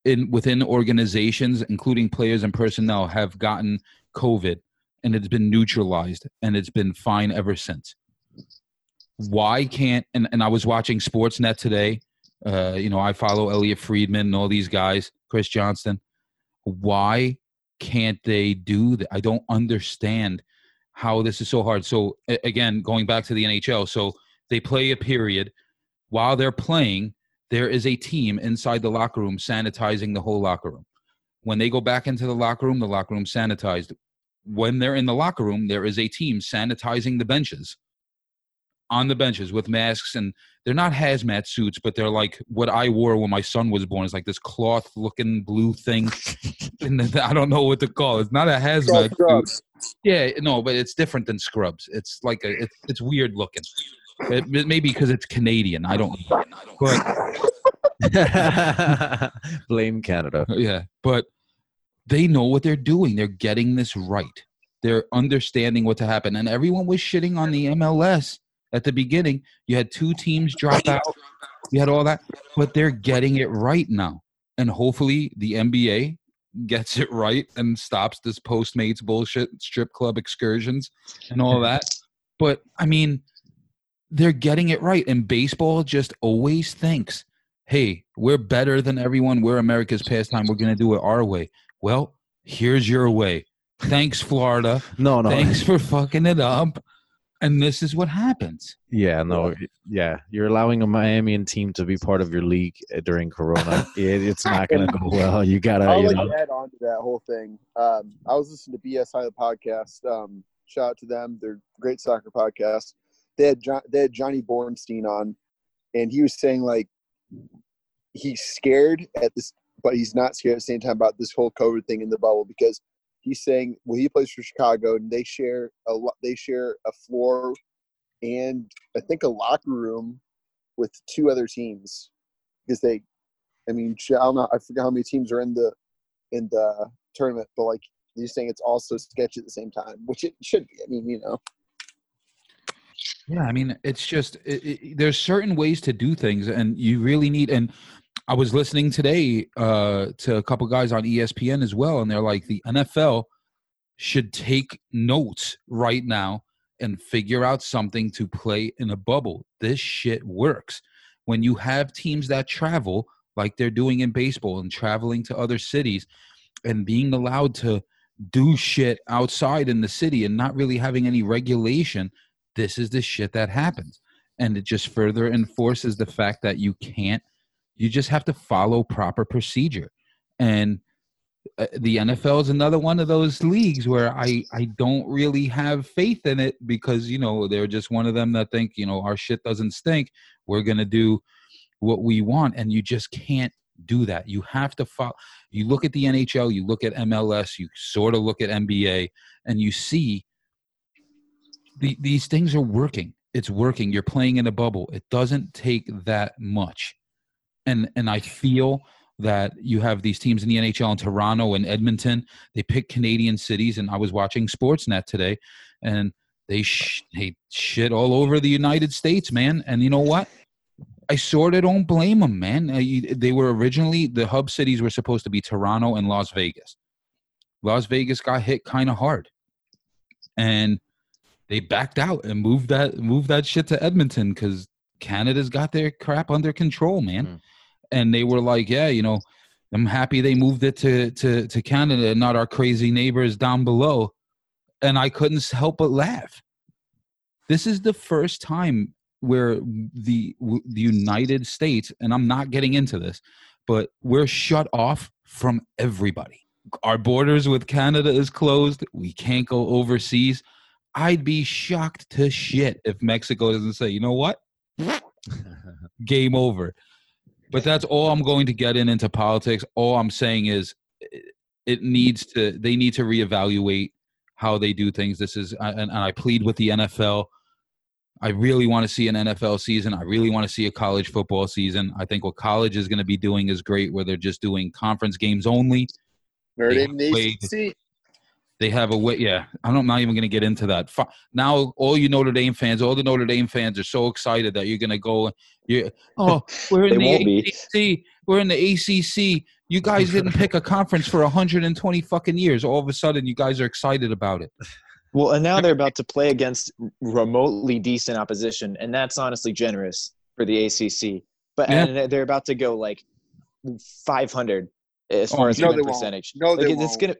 in within organizations including players and personnel have gotten covid and it's been neutralized and it's been fine ever since why can't and, and i was watching sportsnet today uh, you know, I follow Elliotte Friedman and all these guys, Chris Johnston. Why can't they do that? I don't understand how this is so hard. So again, going back to the NHL, so they play a period. While they're playing, there is a team inside the locker room sanitizing the whole locker room. When they go back into the locker room, the locker room sanitized. When they're in the locker room, there is a team sanitizing the benches on the benches with masks and they're not hazmat suits, but they're like what I wore when my son was born. It's like this cloth looking blue thing. and I don't know what to call it. It's not a hazmat suit. Scrubs. Yeah, no, but it's different than scrubs. It's like a it's, it's weird looking. It, it- maybe because it's Canadian. I don't. But Blame Canada. yeah, but they know what they're doing. They're getting this right. They're understanding what to happen. And everyone was shitting on the MLS at the beginning. You had two teams drop out. You had all that, but they're getting it right now. And hopefully the NBA gets it right and stops this Postmates bullshit, strip club excursions and all that. But I mean, they're getting it right. And baseball just always thinks, hey, we're better than everyone. We're America's pastime. We're going to do it our way. Well, here's your way. Thanks, Florida. No, no. Thanks for fucking it up. And this is what happens. Yeah, no, yeah. You're allowing a Miamian team to be part of your league uh, during Corona. It, it's not going to go well. You gotta, I'll you like know. add on to that whole thing. Um, I was listening to BSI the podcast. Um, shout out to them. They're a great soccer podcast. They had they had Johnny Bornstein on, and he was saying like he's scared at this, but he's not scared at the same time about this whole COVID thing in the bubble because he's saying well he plays for Chicago and they share a they share a floor and I think a locker room with two other teams because they I mean, I don't know. I forget how many teams are in the in the tournament, but like you're saying, it's also sketchy at the same time, which it should be. I mean, you know, Yeah, I mean, it's just it, it, there's certain ways to do things, and you really need. And I was listening today uh, to a couple guys on ESPN as well, and they're like, the NFL should take notes right now and figure out something to play in a bubble. This shit works when you have teams that travel like they're doing in baseball and traveling to other cities and being allowed to do shit outside in the city and not really having any regulation this is the shit that happens. And it just further enforces the fact that you can't you just have to follow proper procedure. And uh, the NFL is another one of those leagues where I I don't really have faith in it because you know they're just one of them that think you know our shit doesn't stink. We're going to do what we want. And you just can't do that. You have to follow you look at the NHL you look at MLS you sort of look at NBA and you see the, these things are working. It's working. You're playing in a bubble. It doesn't take that much. And and I feel that you have these teams in the NHL in Toronto and Edmonton. They pick Canadian cities, and I was watching Sportsnet today, and they sh- they shit all over the United States, man. And you know what? I sort of don't blame them, man. They were originally the hub cities were supposed to be Toronto and Las Vegas. Las Vegas got hit kind of hard, and they backed out and moved that moved that shit to Edmonton because Canada's got their crap under control, man. Mm. And they were like, yeah, you know, I'm happy they moved it to to to Canada, not our crazy neighbors down below. And I couldn't help but laugh. This is the first time where the the United States, and I'm not getting into this, but we're shut off from everybody. Our borders with Canada is closed. We can't go overseas. I'd be shocked to shit if Mexico doesn't say, you know what? Game over. But that's all I'm going to get in into politics. All I'm saying is it needs to they need to reevaluate how they do things. This is and, and I plead with the NFL. I really want to see an NFL season. I really want to see a college football season. I think what college is going to be doing is great, where they're just doing conference games only. Notre They played- ACC. They have a way. Yeah, I'm not even going to get into that. Now, all you Notre Dame fans, all the Notre Dame fans are so excited that you're going to go. You, oh, we're in They won't the be. ACC. We're in the ACC. You guys didn't pick a conference for 120 fucking years. All of a sudden, you guys are excited about it. Well, and now they're about to play against remotely decent opposition, and that's honestly generous for the ACC. But Yeah. and they're- they're about to go like 500 as Oh, far as no, win they won't. percentage. No, they it's won't. gonna.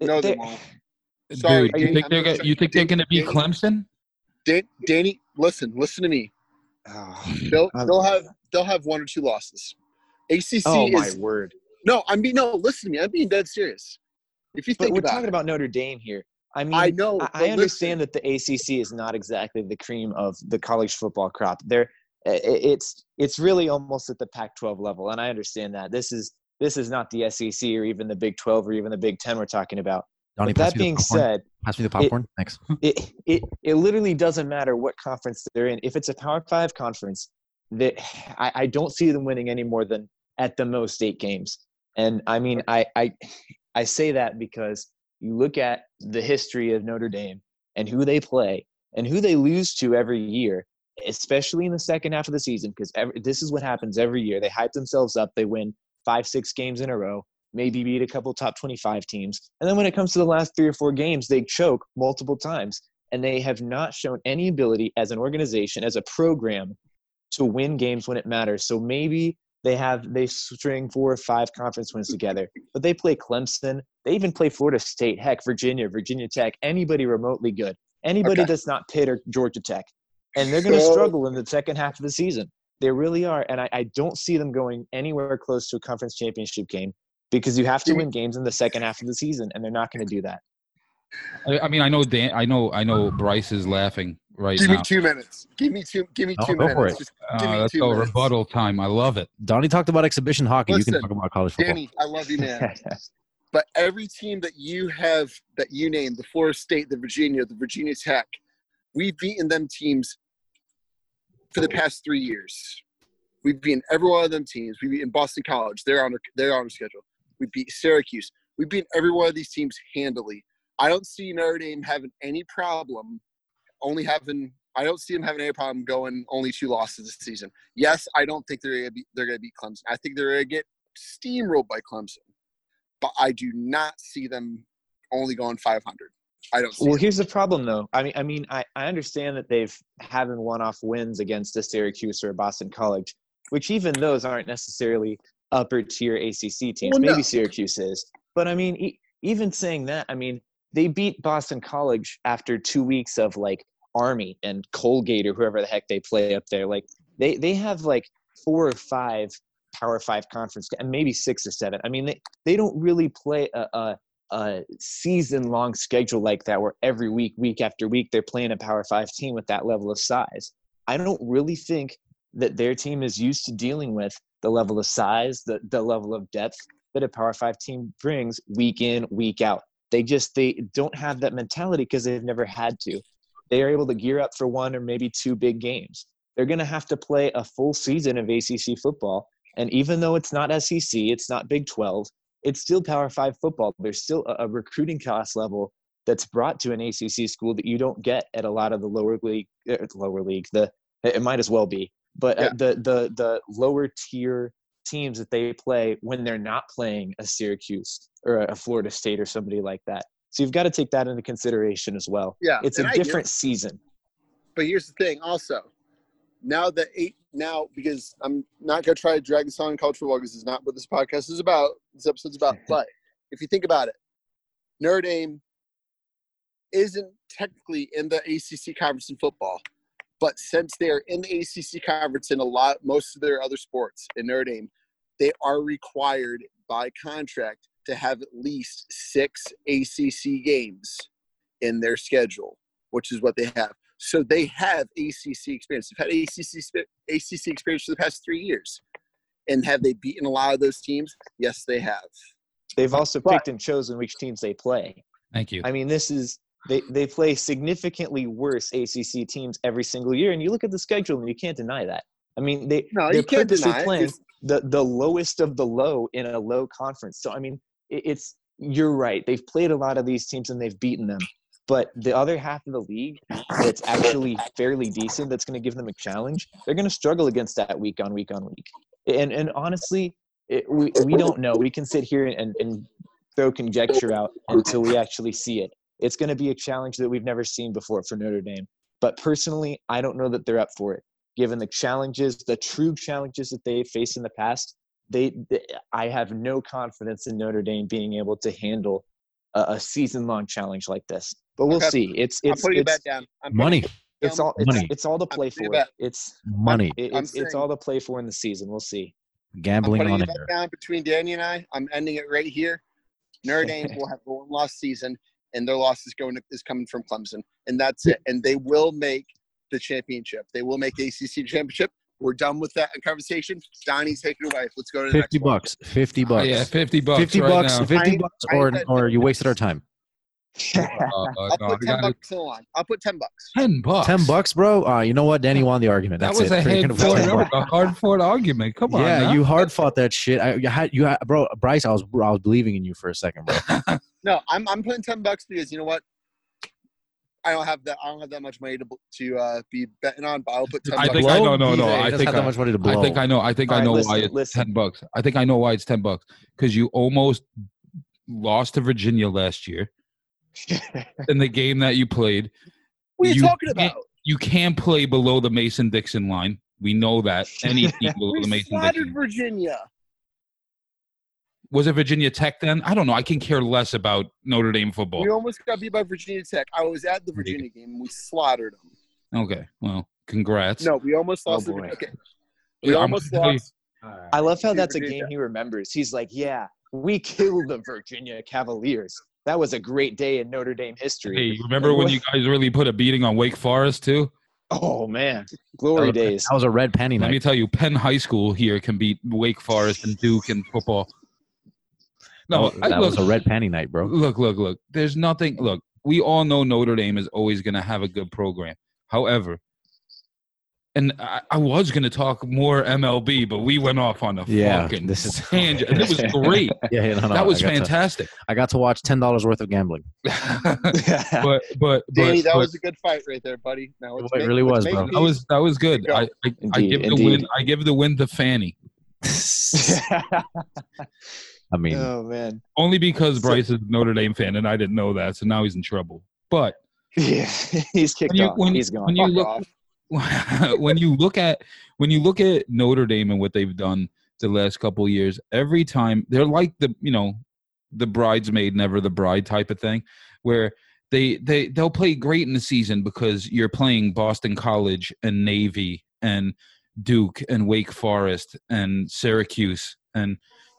No, they they're- won't. Sorry, Dude, you think they're gonna gonna, you think they're going to beat Danny- Clemson? Dan- Danny, listen, listen to me. Oh, They'll they'll have they'll have one or two losses. ACC oh my is word! no. I'm being no. Listen to me. I'm being dead serious. If you But think we're about talking it, about Notre Dame here. I mean, I know. I, I understand that the ACC is not exactly the cream of the college football crop. There, it's it's really almost at the Pac-12 level, and I understand that this is this is not the SEC or even the Big 12 or even the Big 10 we're talking about. Donnie, But that being said, pass me the popcorn. Thanks. it, it it literally doesn't matter what conference they're in. If it's a Power Five conference, that I, I don't see them winning any more than at the most eight games. And I mean, I I I say that because you look at the history of Notre Dame and who they play and who they lose to every year, especially in the second half of the season, because this is what happens every year. They hype themselves up. They win five, six games in a row maybe beat a couple top 25 teams. And then when it comes to the last three or four games, they choke multiple times. And they have not shown any ability as an organization, as a program, to win games when it matters. So maybe they have they string four or five conference wins together. But they play Clemson. They even play Florida State, heck, Virginia, Virginia Tech, anybody remotely good. Anybody Okay. that's not Pitt or Georgia Tech. And they're going to struggle in the second half of the season. They really are. And I, I don't see them going anywhere close to a conference championship game because you have to win games in the second half of the season, and they're not going to do that. I, I mean, I know Dan. I know. I know. Bryce is laughing right give me two minutes. Give me two. Give me Oh, two go for it. Just give Uh, me let's two minutes. rebuttal time. I love it. Donnie talked about exhibition hockey. you can talk about college football. Danny, I love you, man. but every team that you have that you named, the Florida State, the Virginia, the Virginia Tech, we've beaten them teams for the past three years. We've beaten every one of them teams. We beat in Boston College. They're on they're on our schedule. We beat Syracuse. We've beat every one of these teams handily. I don't see Notre Dame having any problem. Only having I don't see them having any problem going only two losses this season. Yes, I don't think they're gonna be they're gonna beat Clemson. I think they're gonna get steamrolled by Clemson but I do not see them only going 500. I don't see well, here's the problem, though. I mean, I mean, I, I understand that they've having one-off wins against a Syracuse or a Boston College, which even those aren't necessarily upper tier ACC teams. Well, no. Maybe Syracuse is, but I mean, e- even saying that, I mean, they beat Boston College after two weeks of like Army and Colgate or whoever the heck they play up there. Like they they have like four or five Power Five conference and maybe six or seven. I mean, they they don't really play a. a a season long schedule like that where every week week after week they're playing a power 5 team with that level of size. I don't really think that their team is used to dealing with the level of size the the level of depth that a power 5 team brings week in week out. They just they don't have that mentality because they've never had to. They are able to gear up for one or maybe two big games. They're going to have to play a full season of ACC football and even though it's not SEC it's not Big 12 it's still Power Five football. There's still a, a recruiting cost level that's brought to an ACC school that you don't get at a lot of the lower league, uh, lower league. The it might as well be, but Yeah. uh, the the the lower tier teams that they play when they're not playing a Syracuse or a Florida State or somebody like that. So you've got to take that into consideration as well. Yeah, It's a I different season. But here's the thing, also, now that eight now because I'm not gonna try to drag this on in football because it's not what this podcast is about. This episode's about. But if you think about it, Notre Dame isn't technically in the ACC conference in football, but since they are in the ACC conference in a lot most of their other sports in Notre Dame, they are required by contract to have at least six ACC games in their schedule, which is what they have. So they have ACC experience. They've had ACC ACC experience for the past three years, and have they beaten a lot of those teams? Yes, they have. They've also But- picked and chosen which teams they play. Thank you. I mean, this is they they play significantly worse ACC teams every single year, and you look at the schedule and you can't deny that. I mean, they No, they're purposely playing the the lowest of the low in a low conference. So I mean, it, it's you're right. They've played a lot of these teams and they've beaten them. But the other half of the league that's actually fairly decent, that's going to give them a challenge, they're going to struggle against that week on week on week. And and honestly, it, we we don't know. We can sit here and, and throw conjecture out until we actually see it. It's going to be a challenge that we've never seen before for Notre Dame. But personally, I don't know that they're up for it. Given the challenges, the true challenges that they faced in the past, they, they I have no confidence in Notre Dame being able to handle a, a season-long challenge like this. But we'll Okay. see. It's I'm it's it's, down. I'm Money, it's all it's, Money. it's all to play for. it. It's money, it, it's it's all to play for in the season. We'll see. I'm gambling putting on it back down between Danny and I. I'm ending it right here. Notre Dame will have a one loss season, and their loss is going is coming from Clemson, and that's it. And they will make the championship. They will make the ACC championship. We're done with that conversation. Donnie's taking it away. Let's go to the Fifty next one. bucks. Fifty Oh, bucks. yeah, fifty bucks. Fifty right bucks. now. Fifty I- bucks, I or said or you wasted our time. Uh, I'll no, put ten gotta- bucks on the line. I'll put ten bucks. ten bucks. Ten bucks, bro. Uh, you know what? Danny won the argument. That was it. a head gonna fought, put 10 that was bucks. a hard fought argument. Come on, yeah, now. you hard fought that shit. I, you had you had, bro, Bryce. I was I was believing in you for a second, bro. No, I'm I'm putting ten bucks because you know what? I don't have that. I don't have that much money to to uh, be betting on, but I'll put ten I bucks. think I know. No, He no. doesn't I have think that I, much money to blow. I think I know. I think I All right, know listen, why it's listen. ten bucks. I think I know why it's ten bucks because you almost lost to Virginia last year in the game that you played. What are you, you talking can't- about? You can't play below the Mason Dixon line. We know that any team below We the Mason slaughtered Dixon. Virginia. Was it Virginia Tech then? I don't know. I can care less about Notre Dame football. We almost got beat by Virginia Tech. I was at the Virginia game. and We slaughtered them. Okay. Well, congrats. No, we almost Oh, lost. the- boy. okay, we I'm almost gonna tell you- lost. I love how that's a game he remembers. He's like, "Yeah, we killed the Virginia Cavaliers. That was a great day in Notre Dame history." Hey, remember when you guys really put a beating on Wake Forest too? Oh man, glory days. that was a red penny Let me tell you, Penn High School here can beat Wake Forest and Duke in football. No, that, I, that look, was a red penny night, bro. look, look, look. There's nothing. Look, we all know Notre Dame is always going to have a good program. However, and I, I was going to talk more MLB, but we went off on a Yeah, fucking this is- tangent. And it was great. Yeah, yeah, no, no, that was I got to- fantastic. I got to watch ten dollars worth of gambling. but but but, Danny, that but was a good fight right there, buddy. Now let's It make- really let's was, bro. these- that was that was good. Go. I I, I Indeed, give the win. I give the win to Fanny I mean, oh man, only because So- Bryce is a Notre Dame fan and I didn't know that, so now he's in trouble. But yeah, he's kicked when you off. when, he's gone. when you look off. when you look at when you look at Notre Dame and what they've done the last couple of years, every time they're like the you know the bridesmaid never the bride type of thing, where they they they'll play great in the season because you're playing Boston College and Navy and Duke and Wake Forest and Syracuse and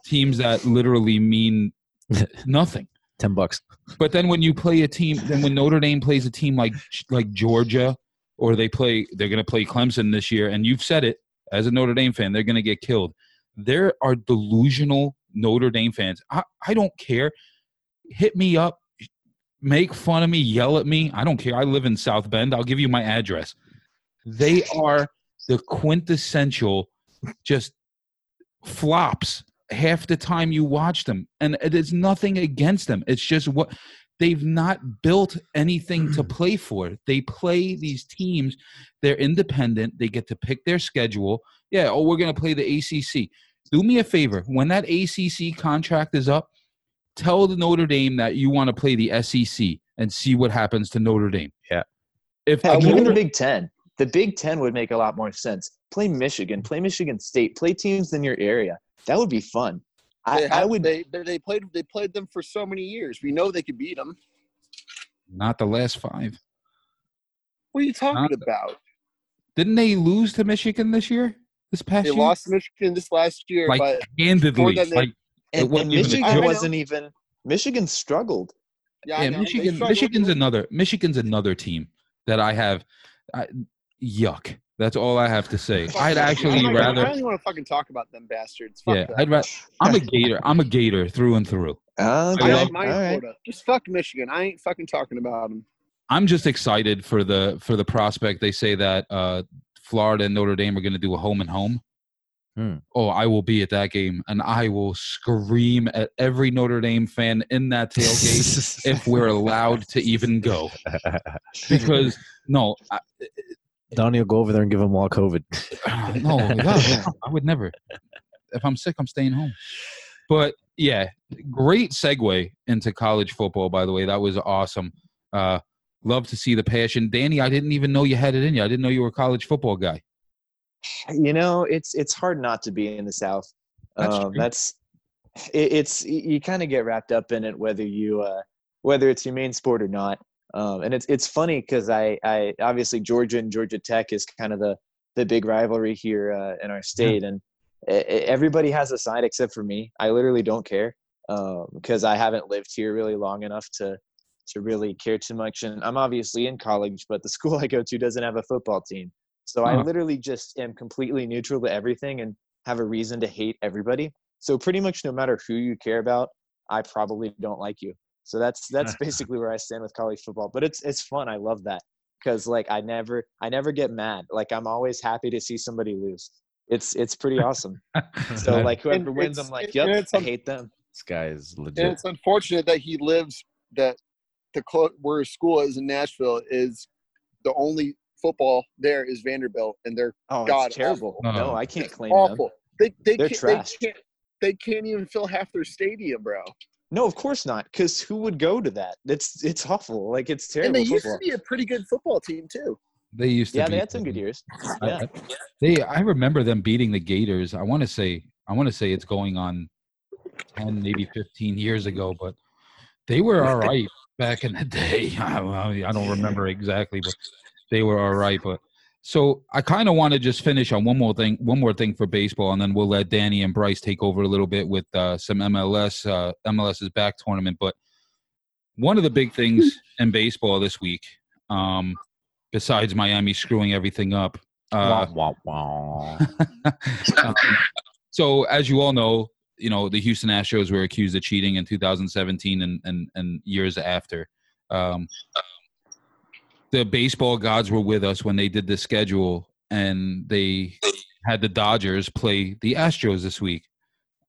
teams that literally mean nothing. ten bucks. But then when you play a team, then when Notre Dame plays a team like like Georgia, or they play, they're going to play Clemson this year, and you've said it as a Notre Dame fan, they're going to get killed. There are delusional Notre Dame fans. I, I don't care. Hit me up, make fun of me, yell at me. I don't care. I live in South Bend. I'll give you my address. They are the quintessential, just flops half the time you watch them and it is nothing against them. It's just what they've not built anything to mm. play for. They play these teams. They're independent. They get to pick their schedule. Yeah oh we're going to play the acc do me a favor. When that acc contract is up tell the notre dame that you want to play the sec and see what happens to notre dame. Yeah. if Heck, even the Big Ten. the Big Ten would make a lot more sense. Play Michigan, play Michigan State, play teams in your area. That would be fun. I, They, I would. They, they they played they played them for so many years. We know they could beat them. Not the last five. What are you talking Not- about? Didn't they lose to Michigan this year? This past year. They year? lost Michigan this last year, like but handedly. they- like and, and wasn't even Michigan joke. wasn't even. Michigan struggled. yeah, yeah, Michigan. struggled. Michigan's another. Michigan's another team that I have. I, yuck. That's all I have to say. Fuck I'd actually I'm not- I don't even want to fucking talk about them bastards. Fuck Yeah, them. I'd rather. I'm a Gator. I'm a Gator through and through. Okay, I Yeah. like mine all right. Florida. Just fuck Michigan. I ain't fucking talking about them. I'm just excited for the for the prospect. They say that uh, Florida and Notre Dame are going to do a home and home. Hmm. Oh, I will be at that game, and I will scream at every Notre Dame fan in that tailgate if we're allowed to even go. Because no, I, Donnie will go over there and give them all COVID. no, no, no, I would never. If I'm sick, I'm staying home. But yeah, great segue into college football. By the way, that was awesome. Uh, love to see the passion, Danny. I didn't even know you had it in you. I didn't know you were a college football guy. you know it's it's hard not to be in the south That's um, true. that's it, it's you, you kind of get wrapped up in it whether you uh whether it's your main sport or not um and it's it's funny because i i obviously georgia and georgia tech is kind of the the big rivalry here uh, in our state and e- e- everybody has a side except for me i literally don't care because i haven't lived here really long enough to to really care too much and i'm obviously in college but the school i go to doesn't have a football team so I Huh. literally just am completely neutral to everything and have a reason to hate everybody. So pretty much no matter who you care about, I probably don't like you. So that's that's basically where I stand with college football. But it's it's fun. I love that because like I never I never get mad. Like I'm always happy to see somebody lose. It's it's pretty awesome. So like whoever And wins, I'm like, yep, it's I hate them. This guy is And legit. it's unfortunate that he lives that the clo- where his school is in Nashville is the only football there is Vanderbilt, and they're Oh, God it's terrible. awful. No, Oh. I can't claim them. awful. They they They're can't, trash. they can't they can't even fill half their stadium, bro. No, of course not. Because who would go to that? It's it's awful. Like it's terrible. And terrible they used football. to be a pretty good football team too. They used to. Yeah, they had some good years. Yeah. I- They. I remember them beating the Gators. I want to say. I want to say it's going on ten, maybe fifteen years ago, but they were all right back in the day. I, I don't remember exactly, but they were all right. But so I kind of want to just finish on one more thing, one more thing for baseball, and then we'll let Danny and Bryce take over a little bit with uh, some MLS. Uh, MLS's back tournament, but one of the big things in baseball this week, um, besides Miami screwing everything up. Uh, wah, wah, wah. um, so as you all know, you know the Houston Astros were accused of cheating in 2017 and and, and years after. Um, the baseball gods were with us when they did the schedule, and they had the Dodgers play the Astros this week.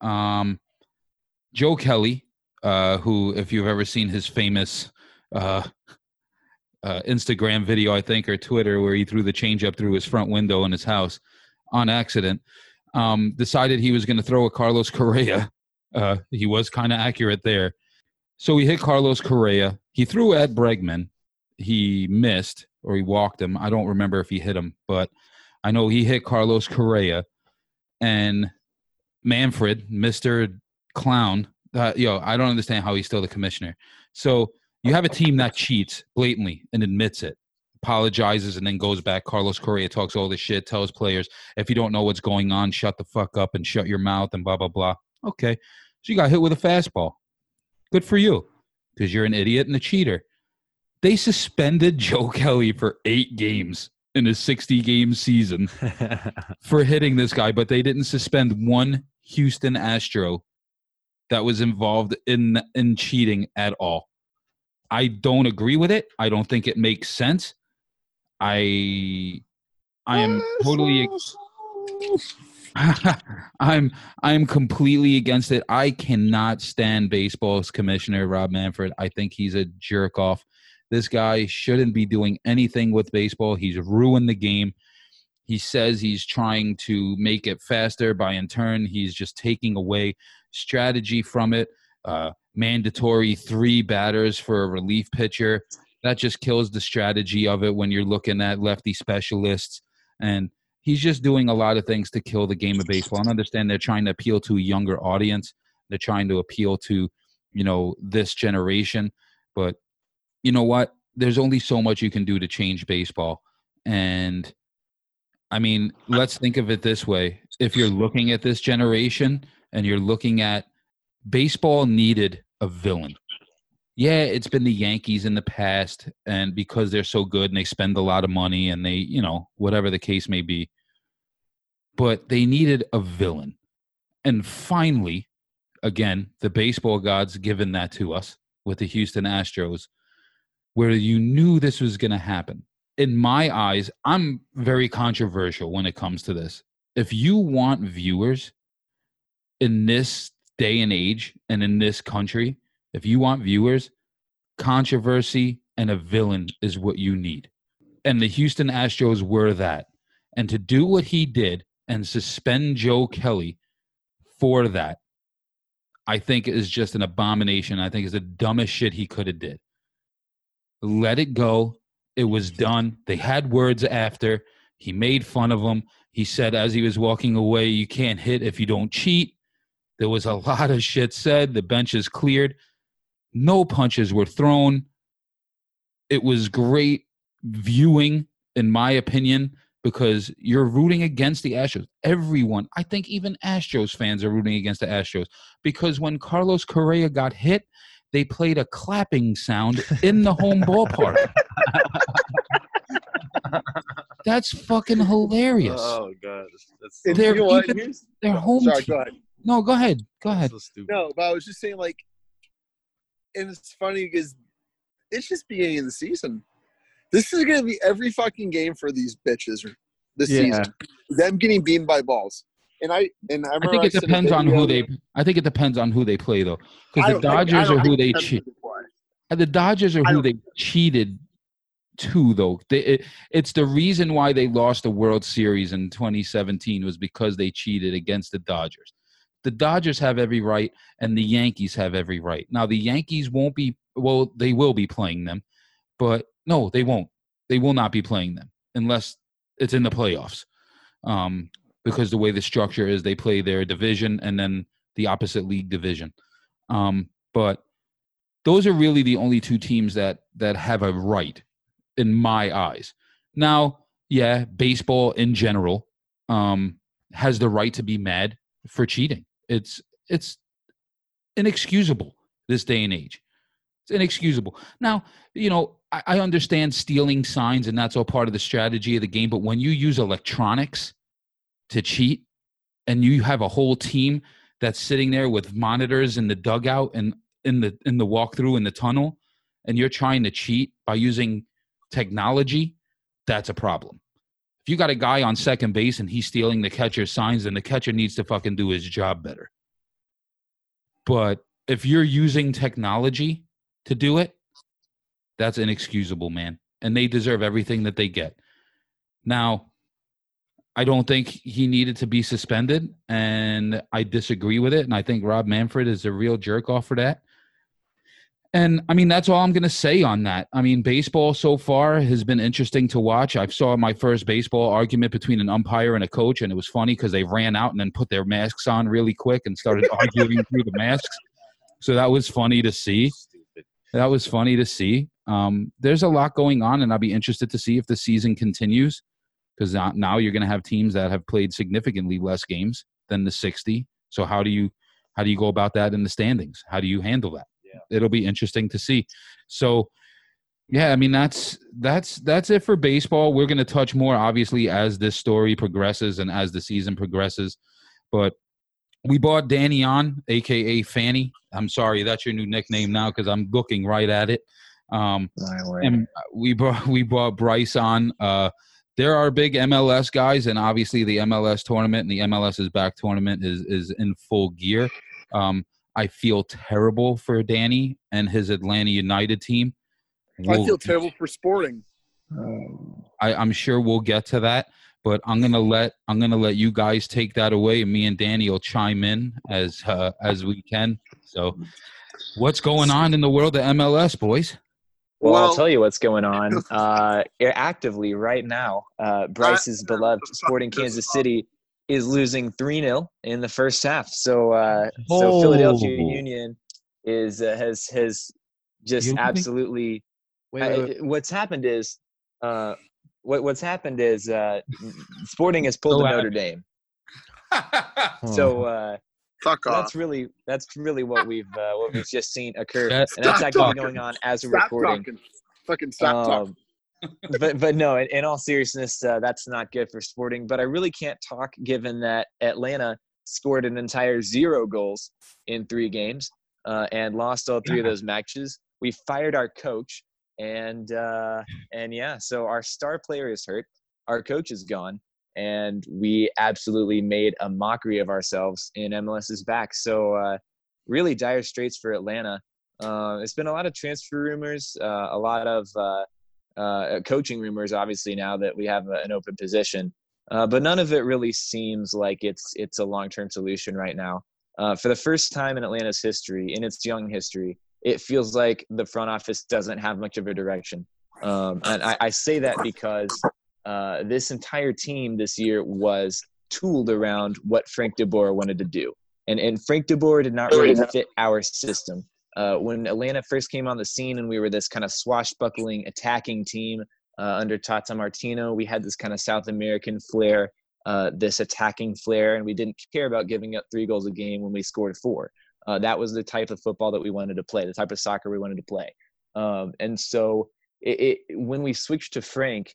Um, Joe Kelly, uh, who, if you've ever seen his famous uh, uh, Instagram video, I think, or Twitter, where he threw the changeup through his front window in his house on accident, um, decided he was going to throw a Carlos Correa. Uh, he was kind of accurate there. So he hit Carlos Correa. He threw at Bregman. He missed or he walked him. I don't remember if he hit him, but I know he hit Carlos Correa. And Manfred, Mr. Clown, uh, yo, I don't understand how he's still the commissioner. So you have a team that cheats blatantly and admits it, apologizes, and then goes back. Carlos Correa talks all this shit, tells players, if you don't know what's going on, shut the fuck up and shut your mouth and blah, blah, blah. Okay. So you got hit with a fastball. Good for you because you're an idiot and a cheater. They suspended Joe Kelly for eight games in a 60 game season for hitting this guy, but they didn't suspend one Houston Astro that was involved in in cheating at all. I don't agree with it. I don't think it makes sense. I I am totally I'm I'm completely against it. I cannot stand baseball's commissioner Rob Manfred. I think he's a jerk off. This guy shouldn't be doing anything with baseball. He's ruined the game. He says he's trying to make it faster by in turn he's just taking away strategy from it. Uh, mandatory three batters for a relief pitcher. that just kills the strategy of it when you're looking at lefty specialists and he's just doing a lot of things to kill the game of baseball and understand they're trying to appeal to a younger audience they're trying to appeal to you know this generation but you know what there's only so much you can do to change baseball and i mean let's think of it this way if you're looking at this generation and you're looking at baseball needed a villain yeah, it's been the Yankees in the past, and because they're so good and they spend a lot of money and they, you know, whatever the case may be. But they needed a villain. And finally, again, the baseball gods given that to us with the Houston Astros, where you knew this was going to happen. In my eyes, I'm very controversial when it comes to this. If you want viewers in this day and age and in this country, if you want viewers, controversy and a villain is what you need. And the Houston Astros were that. And to do what he did and suspend Joe Kelly for that, I think is just an abomination. I think is the dumbest shit he could have did. Let it go. It was done. They had words after. He made fun of him. He said as he was walking away, you can't hit if you don't cheat. There was a lot of shit said. The bench is cleared. No punches were thrown. It was great viewing, in my opinion, because you're rooting against the Astros. Everyone, I think even Astros fans are rooting against the Astros because when Carlos Correa got hit, they played a clapping sound in the home ballpark. That's fucking hilarious. Oh god, that's And They're you know even- Here's- Their oh, home Sorry, team. go ahead. No, go ahead. Go ahead. so. No, but I was just saying, like, and it's funny because it's just beginning of the season. This is going to be every fucking game for these bitches this Yeah. season. Them getting beaten by balls. And I and I, I think it a depends on who they. I think it depends on who they play though, because the think- Dodgers are who they cheat. who they play. The Dodgers are who they cheated to, though. They, it, it's the reason why they lost the World Series in 2017 was because they cheated against the Dodgers. The Dodgers have every right, and the Yankees have every right. Now, the Yankees won't be, well, they will be playing them, but no, they won't. They will not be playing them unless it's in the playoffs. Um, because the way the structure is, they play their division and then the opposite league division. Um, but those are really the only two teams that that have a right in my eyes. Now, yeah, baseball in general um, has the right to be mad for cheating. It's it's inexcusable this day and age. It's inexcusable. Now, you know, I, I understand stealing signs and that's all part of the strategy of the game, but when you use electronics to cheat and you have a whole team that's sitting there with monitors in the dugout and in the in the walkthrough in the tunnel and you're trying to cheat by using technology, that's a problem. If you got a guy on second base and he's stealing the catcher's signs, then the catcher needs to fucking do his job better. But if you're using technology to do it, that's inexcusable, man. And they deserve everything that they get. Now, I don't think he needed to be suspended, and I disagree with it. And I think Rob Manfred is a real jerk off for that. And I mean, that's all I'm going to say on that. I mean, baseball so far has been interesting to watch. I saw my first baseball argument between an umpire and a coach, and it was funny because they ran out and then put their masks on really quick and started arguing through the masks. So that was funny to see. That was funny to see. Um, there's a lot going on, and I'll be interested to see if the season continues because now, you're going to have teams that have played significantly less games than the 60. So how do you how do you go about that in the standings? How do you handle that? Yeah. It'll be interesting to see. So yeah, I mean that's that's that's it for baseball. We're going to touch more obviously as this story progresses and as the season progresses. But we bought Danny on, aka Fanny. I'm sorry, that's your new nickname now because I'm looking right at it. Um, and we brought we brought Bryce on. Uh, there are big MLS guys, and obviously the MLS tournament and the MLS's back tournament is is in full gear. Um, I feel terrible for Danny and his Atlanta United team. I We'll- feel terrible for sporting. I, I'm sure we'll get to that, but I'm gonna let I'm gonna let you guys take that away, and me and Danny will chime in as uh, as we can. So, what's going on in the world of MLS, boys? Well, I'll tell you what's going on. Uh, actively right now, uh, Bryce's beloved Sporting Kansas City is losing 3 0 in the first half. So, uh, so Philadelphia Oh. Union is uh, has has just You absolutely. Wait, I- wait, wait. what's happened is, uh, what what's happened is, uh, Sporting has pulled Go a Notre. Dame. Oh. So. Fuck off. that's really that's really what we've uh, what we've just seen occur, Yeah, and that's actually talking. going on as we're Stop recording. talking. Fucking stop talking. Um, but but no, in, in all seriousness, uh, that's not good for Sporting. But I really can't talk given that Atlanta scored an entire zero goals in three games uh, and lost all three of those matches. We fired our coach, and uh, and yeah, so our star player is hurt, our coach is gone, and we absolutely made a mockery of ourselves in MLS's back. So uh, really dire straits for Atlanta. Uh, it's been a lot of transfer rumors, uh, a lot of uh, uh, coaching rumors, obviously now that we have an open position, uh, but none of it really seems like it's it's a long term solution right now. For the first time in Atlanta's history, in its young history, it feels like the front office doesn't have much of a direction, um, and I, I say that because uh, this entire team this year was tooled around what Frank DeBoer wanted to do, and and Frank DeBoer did not really fit our system uh, when Atlanta first came on the scene and we were this kind of swashbuckling attacking team uh, under Tata Martino, we had this kind of South American flair, uh, this attacking flair, and we didn't care about giving up three goals a game when we scored four. Uh, that was the type of football that we wanted to play, the type of soccer we wanted to play. Um, and so it, it, when we switched to Frank,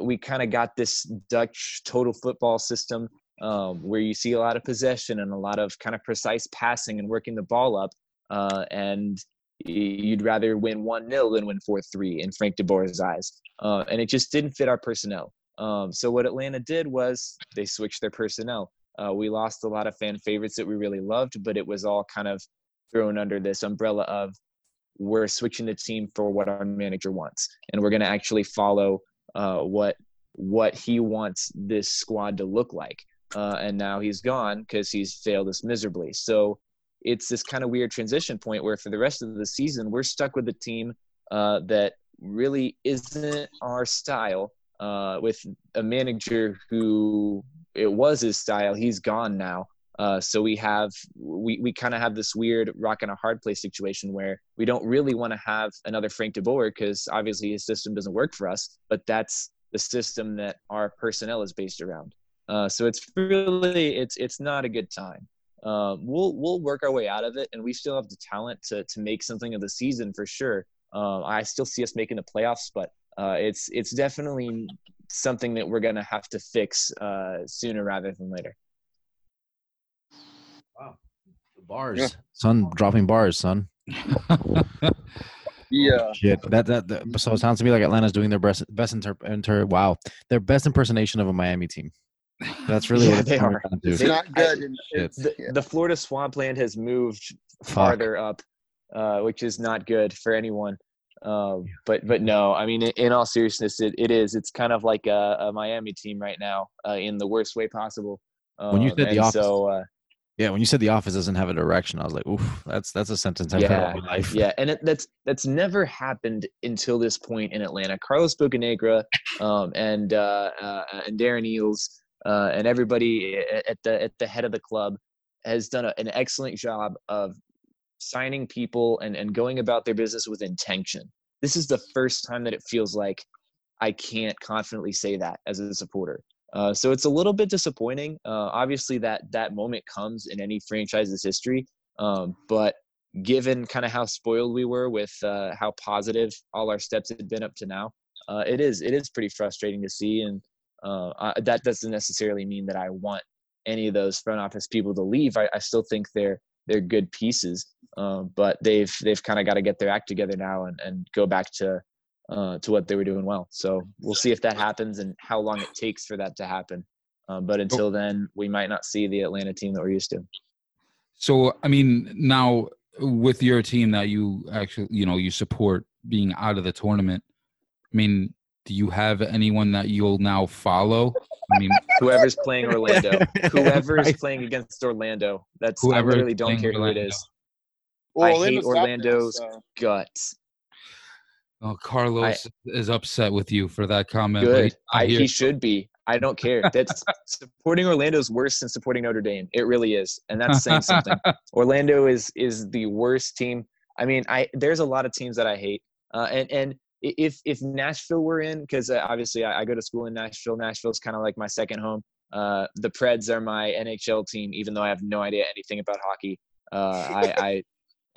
we kind of got this Dutch total football system um, where you see a lot of possession and a lot of kind of precise passing and working the ball up uh, and you'd rather win 1 0 than win 4 3 in Frank DeBoer's eyes. Uh, and it just didn't fit our personnel. Um, so, what Atlanta did was they switched their personnel. Uh, we lost a lot of fan favorites that we really loved, but it was all kind of thrown under this umbrella of we're switching the team for what our manager wants, and we're going to actually follow uh, what what he wants this squad to look like. Uh, and now he's gone because he's failed us miserably. So it's this kind of weird transition point where for the rest of the season we're stuck with a team uh, that really isn't our style uh, with a manager who it was his style he's gone now uh, so we have we, we kind of have this weird rock and a hard place situation where we don't really want to have another frank de boer because obviously his system doesn't work for us but that's the system that our personnel is based around uh, so it's really it's it's not a good time uh, we'll we'll work our way out of it, and we still have the talent to to make something of the season for sure. Uh, I still see us making the playoffs, but uh, it's it's definitely something that we're gonna have to fix uh, sooner rather than later. Bars, Yeah. son, dropping bars, son. Yeah. Shit, that, that that so it sounds to me like Atlanta's doing their best best inter, inter wow their best impersonation of a Miami team. That's really Yeah, what they are. down to. It's not good. and Shit. it's- The, yeah. the Florida swampland has moved Fuck. farther up, uh, which is not good for anyone. Um, but but no, I mean, in, in all seriousness, it, it is. It's kind of like a, a Miami team right now, uh, in the worst way possible. Um, When you said the and opposite- so uh, Yeah, when you said the office doesn't have a direction, I was like, oof, that's that's a sentence I've heard Yeah, all my life. yeah, and it, that's that's never happened until this point in Atlanta. Carlos Bocanegra um, and uh, uh, and Darren Eales uh, and everybody at the at the head of the club has done a, an excellent job of signing people and, and going about their business with intention. This is the first time that it feels like I can't confidently say that as a supporter. Uh, so it's a little bit disappointing. Uh, obviously, that that moment comes in any franchise's history, um, but given kind of how spoiled we were with uh, how positive all our steps had been up to now, uh, it is it is pretty frustrating to see, and uh, I, that doesn't necessarily mean that I want any of those front office people to leave. I, I still think they're they're good pieces, um, but they've they've kind of got to get their act together now and, and go back to uh, to what they were doing well. So we'll see if that happens and how long it takes for that to happen. Um, but until then, we might not see the Atlanta team that we're used to. So, I mean, now with your team that you actually, you know, you support being out of the tournament, I mean, do you have anyone that you'll now follow? I mean, Whoever's playing Orlando, whoever's Right. playing against Orlando, that's Whoever I is literally don't playing care who it is. Well, I Orlando's hate top Orlando's so- Guts. Oh, Carlos is upset with you for that comment. Good. not I, he should be. I don't care. That's supporting Orlando is worse than supporting Notre Dame. It really is, and that's saying something. Orlando is is the worst team. I mean, I there's a lot of teams that I hate, uh, and and if if Nashville were in, because uh, obviously I, I go to school in Nashville. Nashville's kind of like my second home. Uh, the Preds are my NHL team, even though I have no idea anything about hockey. Uh, I, I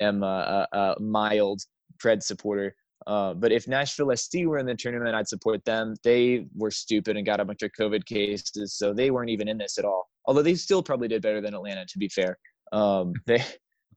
am a, a, a mild Pred supporter. Uh, but if Nashville SC were in the tournament, I'd support them. They were stupid and got a bunch of COVID cases, so they weren't even in this at all. Although they still probably did better than Atlanta, to be fair. Um, they,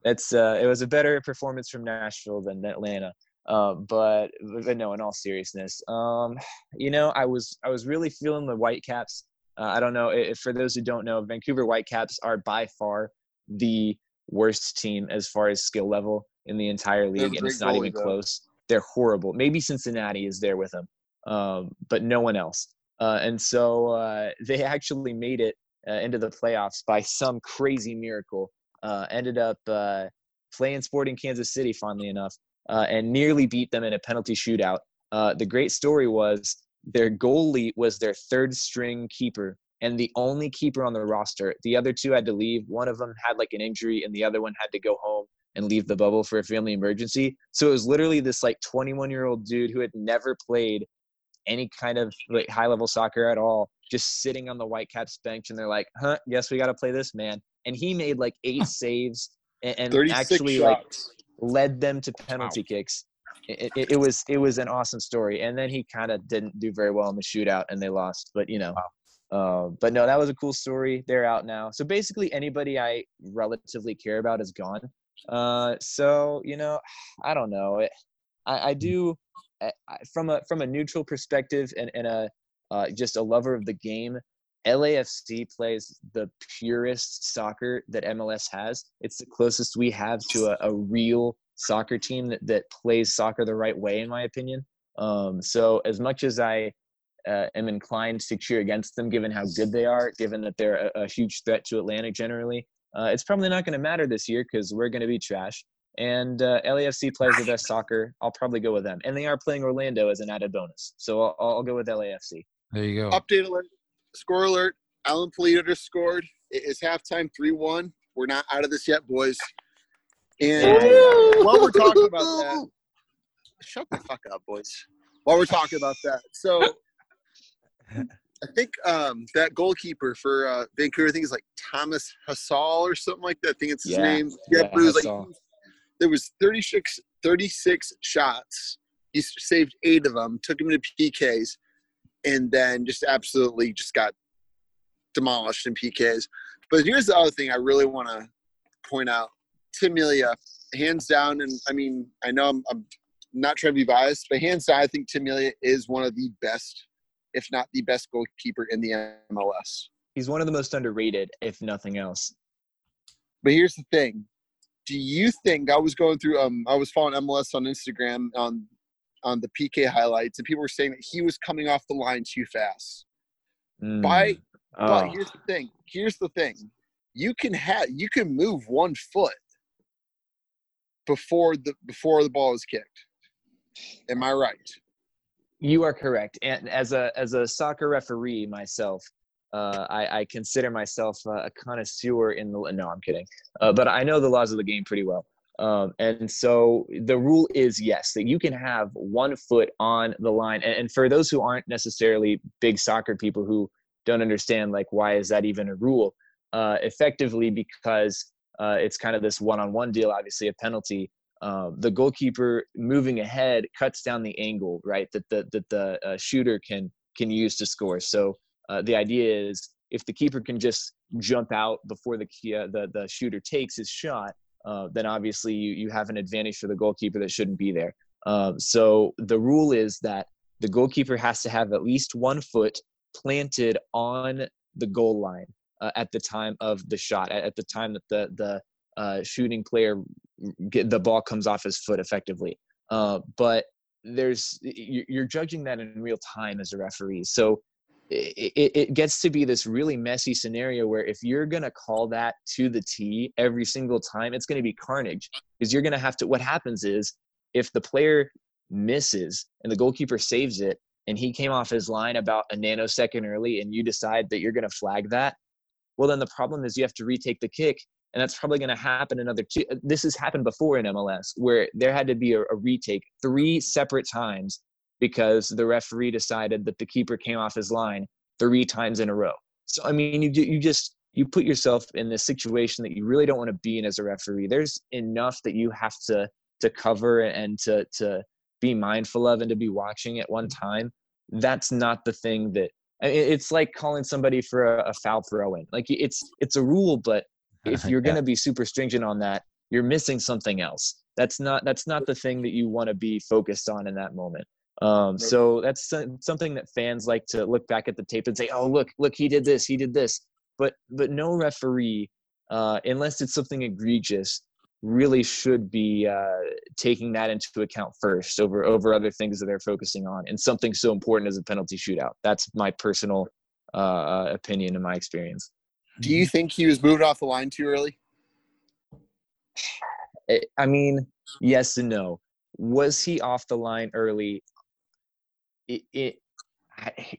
that's uh, it was a better performance from Nashville than Atlanta. Uh, but, but no, in all seriousness, um, you know, I was I was really feeling the Whitecaps. Uh, I don't know if for those who don't know, Vancouver Whitecaps are by far the worst team as far as skill level in the entire league, and it's not goalie, even though. close. They're horrible. Maybe Cincinnati is there with them, um, but no one else. Uh, and so uh, they actually made it uh, into the playoffs by some crazy miracle. Uh, ended up uh, playing Sporting Kansas City, funnily enough, uh, and nearly beat them in a penalty shootout. The great story was their goalie was their third string keeper and the only keeper on the roster. The other two had to leave. One of them had like an injury, and the other one had to go home and leave the bubble for a family emergency. So it was literally this like 21 year old dude who had never played any kind of like high level soccer at all, just sitting on the Whitecaps bench, and they're like, "Huh, guess we got to play this man." And he made like eight saves and, and 36 actually like led them to penalty kicks. It, it, it was it was an awesome story, and then he kind of didn't do very well in the shootout, and they lost. But you know, uh, but no, that was a cool story. They're out now, so basically anybody I relatively care about is gone. Uh, so you know, I don't know. It, I, I do I- I- from a from a neutral perspective and, and a uh, just a lover of the game. LAFC plays the purest soccer that MLS has. It's the closest we have to a, a real soccer team that, that plays soccer the right way, in my opinion. Um, so, as much as I uh, am inclined to cheer against them, given how good they are, given that they're a, a huge threat to Atlanta generally, uh, it's probably not going to matter this year because we're going to be trash. And uh, LAFC plays the best soccer. I'll probably go with them. And they are playing Orlando as an added bonus. So I'll, I'll go with LAFC. There you go. Update alert. Score alert. Alan Pulido just scored. It is halftime 3 1. We're not out of this yet, boys. And while we're talking about that, shut the fuck up, boys. While we're talking about that, so I think um, that goalkeeper for uh, Vancouver, I think is like Thomas Hasal or something like that. I think it's his Yeah, name. yeah, it was like there was 36, 36 shots. He saved eight of them, took him to PKs, and then just absolutely just got demolished in PKs. But here's the other thing I really want to point out: Tim Melia, hands down, and I mean I know I'm, I'm not trying to be biased, but hands down, I think Tim Melia is one of the best, if not the best goalkeeper in the MLS. He's one of the most underrated, if nothing else. But here's the thing: Do you think I was going through? Um, I was following MLS on Instagram on on the PK highlights, and people were saying that he was coming off the line too fast. Mm. By but Oh. here's the thing. Here's the thing. You can have you can move one foot before the before the ball is kicked. Am I right? You are correct. And as a as a soccer referee myself, uh, I, I consider myself a connoisseur in the. No, I'm kidding. Uh, but I know the laws of the game pretty well. Um, and so the rule is yes that you can have one foot on the line. And, and for those who aren't necessarily big soccer people who don't understand like why is that even a rule? Uh, effectively because uh, it's kind of this one-on-one deal. Obviously, a penalty um, the goalkeeper moving ahead cuts down the angle right that the that the uh, shooter can can use to score. So uh, the idea is if the keeper can just jump out before the uh, the the shooter takes his shot uh, then obviously you you have an advantage for the goalkeeper that shouldn't be there. Um, so the rule is that the goalkeeper has to have at least one foot planted on the goal line uh, at the time of the shot at, at the time that the the uh, shooting player get the ball comes off his foot effectively. Uh, but there's you- you're judging that in real time as a referee, so it, it, gets to be this really messy scenario where if you're gonna call that to the T every single time, it's gonna be carnage because you're gonna have to. What happens is if the player misses and the goalkeeper saves it and he came off his line about a nanosecond early and you decide that you're going to flag that, well, then the problem is you have to retake the kick. And that's probably going to happen another two. Uh, this has happened before in MLS where there had to be a, a retake three separate times because the referee decided that the keeper came off his line three times in a row. So, I mean, you, you just, you put yourself in this situation that you really don't want to be in as a referee. There's enough that you have to, to cover and to, to be mindful of and to be watching at one time. That's not the thing that it's like calling somebody for a, a foul throw in. Like it's it's a rule, but if you're going to be super stringent on that, you're missing something else. That's not that's not the thing that you want to be focused on in that moment. Um, so that's something that fans like to look back at the tape and say, "Oh, look, look, he did this, he did this." But but no referee, uh, unless it's something egregious, really should be uh, taking that into account first over over other things that they're focusing on, and something so important as a penalty shootout. That's my personal uh, uh opinion and my experience. Do you think he was moved off the line too early? I mean, yes and no. Was he off the line early? It, it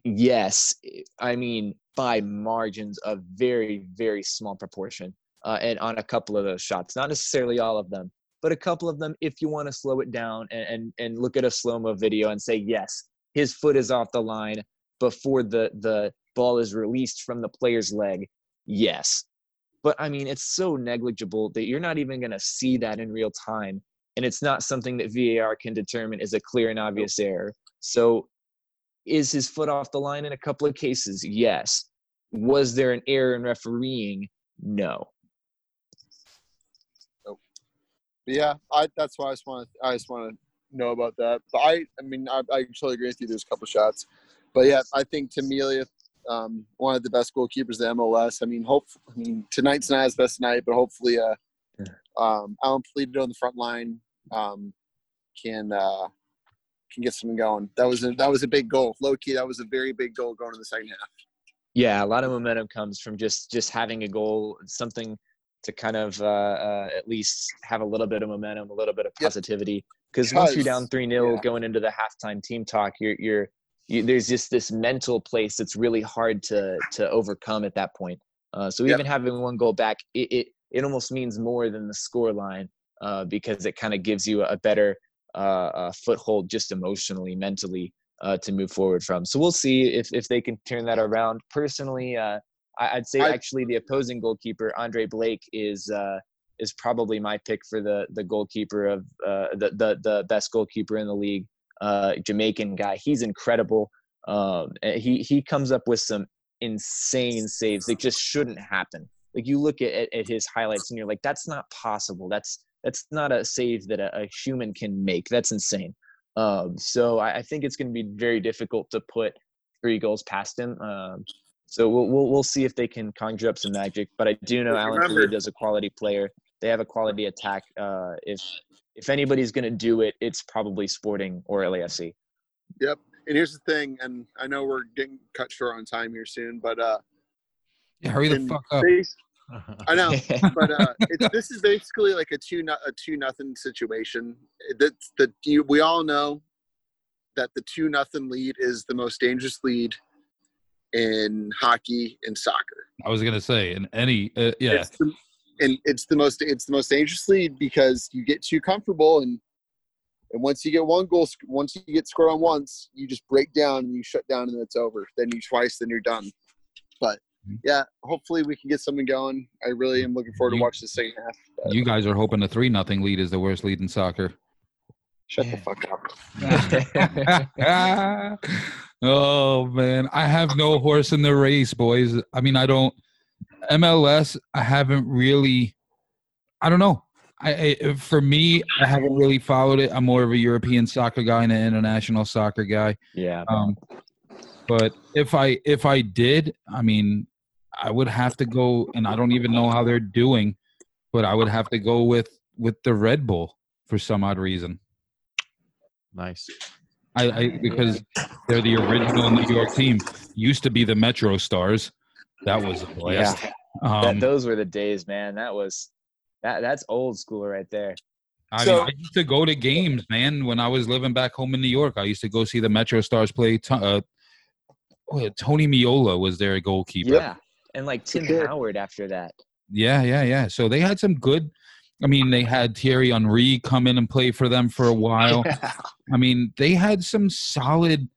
yes. I mean, by margins of very, very small proportion uh, and on a couple of those shots. Not necessarily all of them, but a couple of them. If you want to slow it down and, and and look at a slow mo video and say yes, his foot is off the line before the the ball is released from the player's leg. Yes, but I mean it's so negligible that you're not even going to see that in real time, and it's not something that VAR can determine is a clear and obvious error. So, is his foot off the line in a couple of cases? Yes. Was there an error in refereeing? No. But yeah, I that's why I just want to I just want to know about that. But I I mean I, I totally agree with you. There's a couple shots, but yeah, I think Tim Melia, um, one of the best goalkeepers in MLS. I mean, hope I mean tonight's not his best night, but hopefully, uh, um, Alan Pulido on the front line um, can uh, can get something going. That was a that was a big goal, low key. That was a very big goal going in the second half. Yeah, a lot of momentum comes from just just having a goal, something to kind of uh, uh, at least have a little bit of momentum, a little bit of positivity. Because once you're down three 0 yeah. going into the halftime team talk, you're you're you, there's just this mental place that's really hard to to overcome at that point. Uh, so even having one goal back, it, it it almost means more than the score line uh, because it kind of gives you a better uh, foothold just emotionally, mentally uh, to move forward from. So we'll see if if they can turn that around. Personally, uh, I'd say I, actually the opposing goalkeeper Andre Blake is uh, is probably my pick for the the goalkeeper of uh, the, the the best goalkeeper in the league. Uh, Jamaican guy, he's incredible. Um, he he comes up with some insane saves that just shouldn't happen. Like you look at, at, at his highlights and you're like, that's not possible. That's that's not a save that a, a human can make. That's insane. Um, so I, I, think it's going to be very difficult to put three goals past him. Um, so we'll, we'll we'll see if they can conjure up some magic. But I do know Alan Pulido is a quality player. They have a quality attack. Uh, if if anybody's going to do it, it's probably Sporting or LAFC. Yep. And here's the thing, and I know we're getting cut short on time here soon, but uh, yeah, hurry the fuck up. Base, I know, but uh, it's, this is basically like a two a two nothing situation. That's the you, we all know that the two nothing lead is the most dangerous lead in hockey and soccer. I was gonna say in any uh, yeah. It's the, and it's the most it's the most dangerous lead because you get too comfortable and and once you get one goal, once you get scored on once, you just break down and you shut down and it's over. Then you twice, then you're done. But mm-hmm. yeah, hopefully we can get something going. I really am looking forward you, to watch the second half. But. You guys are hoping the three nothing lead is the worst lead in soccer. Shut yeah. the fuck up. oh man, I have no horse in the race, boys. I mean, I don't MLS. I haven't really. I don't know. I, I, for me, I haven't really followed it. I'm more of a European soccer guy and an international soccer guy. Yeah. Um, but if I if I did, I mean, I would have to go, and I don't even know how they're doing, but I would have to go with with the Red Bull for some odd reason. Nice. I, I because they're the original New York team. Used to be the MetroStars. That was a blast. Yeah. Um, that, those were the days, man. That was that that's old school right there. I So- mean, I used to go to games, man. When I was living back home in New York, I used to go see the MetroStars play. To, uh, oh, yeah, Tony Meola was their goalkeeper. Yeah, and like Tim Sure. Howard after that. yeah, yeah, yeah. So they had some good. I mean, they had Thierry Henry come in and play for them for a while. I mean, they had some solid,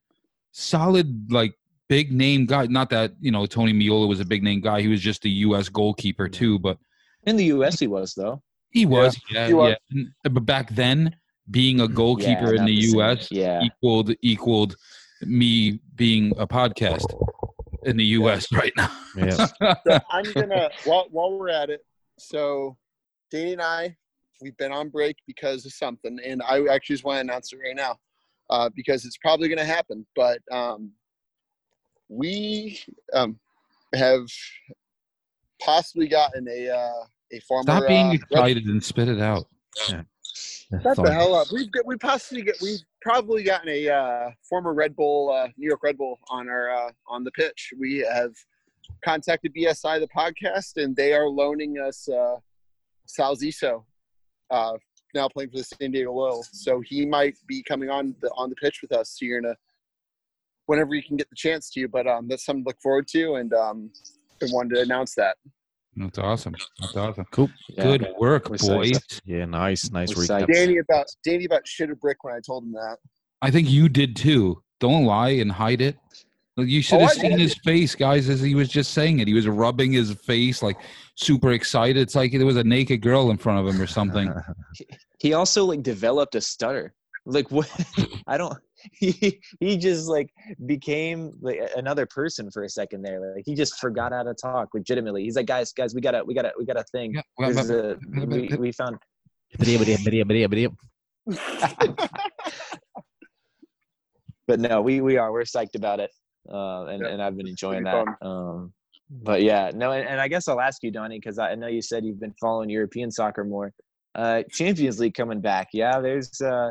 solid like big name guy. Not that you know Tony Meola was a big name guy. He was just a U.S. goalkeeper too, but In the U.S., he was though. he was. Yeah, he was. yeah. And- But back then, being a goalkeeper Yeah, in the the. U.S. Yeah. equaled equaled me being a podcast in the U.S. right now. Yeah. So I'm gonna while while we're at it. So Danny and I, we've been on break because of something, and I actually just want to announce it right now uh, because it's probably gonna happen. But um, we um, have possibly gotten a uh, a former. Stop being uh, Red- excited and spit it out. Shut the hell up. We've got, we possibly get we've probably gotten a uh, former Red Bull uh, New York Red Bull on our uh, on the pitch. We have contacted BSI the podcast and they are loaning us uh, Sal Zizzo, uh, now playing for the San Diego Loyal. So he might be coming on the on the pitch with us here in a whenever you can get the chance to. But um, that's something to look forward to, and um, I wanted to announce that. That's awesome. That's awesome. Cool. Yeah. Good work, We're so boys. Yeah, nice, nice We're recap. psyched. Danny about Danny about shit a brick when I told him that. I think you did too. Don't lie and hide it. You should Oh, have I seen did. his face, guys, as he was just saying it. He was rubbing his face, like super excited. It's like there was a naked girl in front of him or something. He also like developed a stutter. Like what? I don't. He he just like became like another person for a second there. Like he just forgot how to talk. Legitimately, he's like, guys, guys, we gotta, we gotta, we got a thing. Yeah, well, This is but- a, we, we found but no, we we are we're psyched about it, uh, and Yeah, and I've been enjoying pretty that. Um, but yeah, no, and, and I guess I'll ask you, Donnie, because I know you said you've been following European soccer more. Uh, Champions League coming back, yeah. There's uh,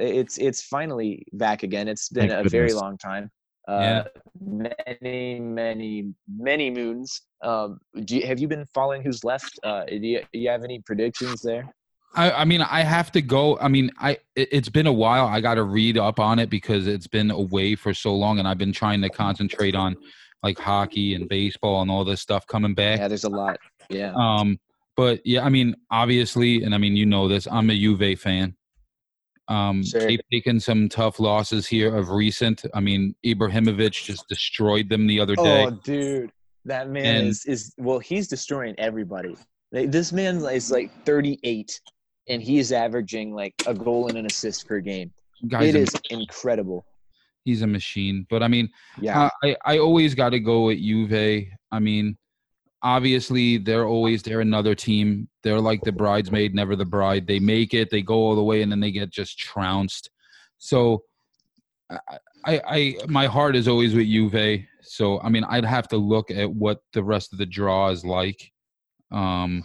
it's it's finally back again. It's been Thank a very long time. Uh, Yeah. Many, many, many moons. Um, do you, have you been following who's left? Uh, do you, do you have any predictions there? I, I mean, I have to go. I mean, I it, it's been a while. I got to read up on it because it's been away for so long, and I've been trying to concentrate on like hockey and baseball and all this stuff coming back. Yeah, there's a lot. Yeah. Um, but yeah, I mean, obviously, and I mean, you know this. I'm a Juve fan. Um, Sure. they've taken some tough losses here of recent. I mean, Ibrahimovic just destroyed them the other day. Oh, dude, that man And- is is well. He's destroying everybody. Like, this man is like 38, and he is averaging like a goal and an assist per game. Guys, it is incredible. he's a machine. But I mean, Yeah, Uh, I, I always got to go with Juve. I mean, obviously they're always they're another team. They're like the bridesmaid, never the bride. They make it, they go all the way, and then they get just trounced. So, I, I, my heart is always with Juve. So I mean, I'd have to look at what the rest of the draw is like. Um,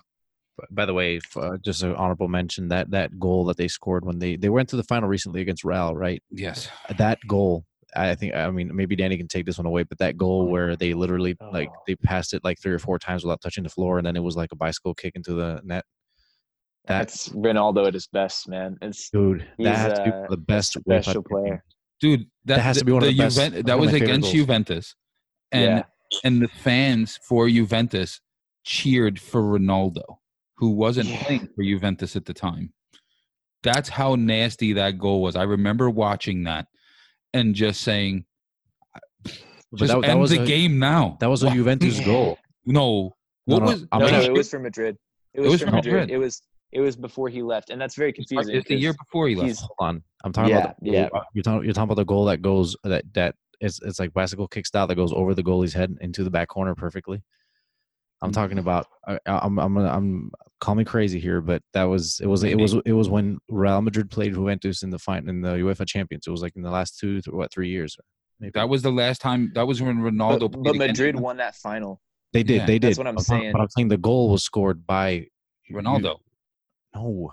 By the way, uh, just an honorable mention that that goal that they scored when they they went to the final recently against Real, right? yes, That goal, I think. I mean, maybe Danny can take this one away, but that goal oh, where they literally like Oh. they passed it like three or four times without touching the floor, and then it was like a bicycle kick into the net. That that's Ronaldo at his best, man. It's dude, He's, that has to be the best special player. dude, that, That has to be one of the best- Juven- that was against goals. Juventus, and yeah, and the fans for Juventus cheered for Ronaldo, who wasn't Yeah. playing for Juventus at the time. That's how nasty that goal was. I remember watching that and just saying, just that, that end was the a, game now. That was a Juventus goal. No. What no, was no, no, it was for Madrid. It was, was for for Madrid. Madrid. It was it was before he left, and that's very confusing. it's the year before he left. Hold on, I'm talking Yeah, about the, yeah. You're talking, you're talking about the goal that goes that that it's it's like bicycle kick style that goes over the goalie's head into the back corner perfectly. I'm mm-hmm. talking about. I, I'm I'm I'm call me crazy here, but that was it was it was it was when Real Madrid played Juventus in the fight in the UEFA Champions. It was like in the last two th- what three years. Maybe. That was the last time. That was when Ronaldo. but, but Madrid him. won that final. they did yeah, they did. that's what I'm talking- saying. But I'm saying the goal was scored by Ronaldo. No,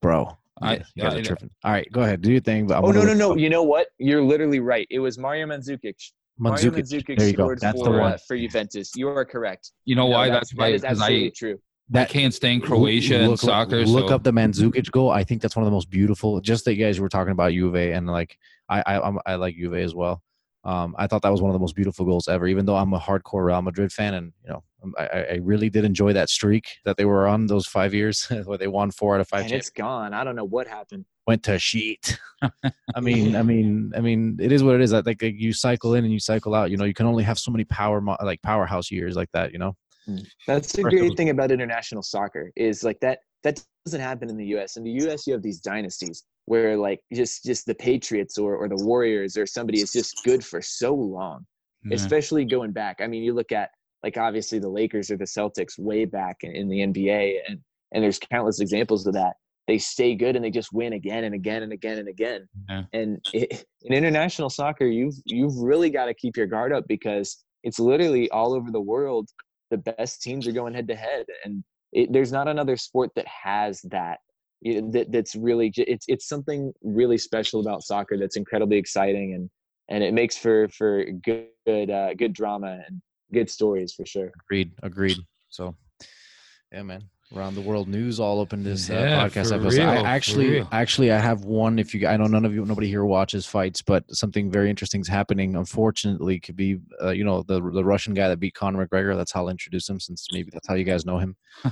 bro. I- you guys I- are tripping. All right, go ahead, do your thing. But I'm Oh gonna no no no! You know what? You're literally right. It was Mario Mandzukic. Mario Mandzukic. Mandzukic There you go. scored That's for the uh, for Juventus. You are correct. You know No, why? that's, That's why. that is Because absolutely I true. I can't stand Croatia look, and soccer. Look so up the Mandzukic goal. I think that's one of the most beautiful. Just that you guys were talking about Juve and like I I I'm, I like Juve as well. Um, I thought that was one of the most beautiful goals ever. Even though I'm a hardcore Real Madrid fan, and you know um, I, I I really did enjoy that streak that they were on those five years where they won four out of five. And it's gone. I don't know what happened. went to sheet. I mean, I mean, I mean, it is what it is. I think like, you cycle in and you cycle out. You know, you can only have so many power mo- like powerhouse years like that. You know. Mm. That's the First of all- great thing about international soccer is like that that doesn't happen in the US. In the US you have these dynasties where like just just the Patriots or or the Warriors or somebody is just good for so long. yeah. Especially going back. I mean, you look at like obviously the Lakers or the Celtics way back in, in the NBA and and there's countless examples of that. They stay good and they just win again and again and again and again. Yeah. And it, in international soccer, you've you've really got to keep your guard up because it's literally all over the world. The best teams are going head to head, and it, there's not another sport that has that. That that's really it's it's something really special about soccer that's incredibly exciting and and it makes for for good good uh, good drama and good stories for sure. Agreed. Agreed. So, yeah, man. Around the world news all up in this uh, Yeah, podcast episode. I real, for actually, actually, I have one. If you, I know none of you, nobody here watches fights, but something very interesting is happening. Unfortunately, could be, uh, you know, the the Russian guy that beat Conor McGregor. That's how I'll introduce him, since maybe that's how you guys know him.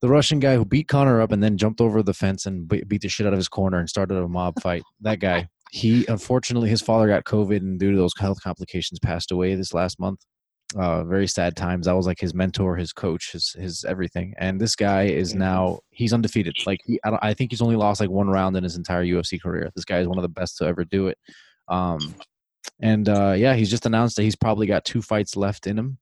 the Russian guy who beat Conor up and then jumped over the fence and beat the shit out of his corner and started a mob fight. That guy. He unfortunately his father got COVID and due to those health complications passed away this last month uh, very sad times. I was like his mentor, his coach, his his everything. And this guy is Mhm. now he's undefeated. Like he, I, don't, I think he's only lost like one round in his entire UFC career. This guy is one of the best to ever do it. Um, and uh, yeah, he's just announced that he's probably got two fights left in him.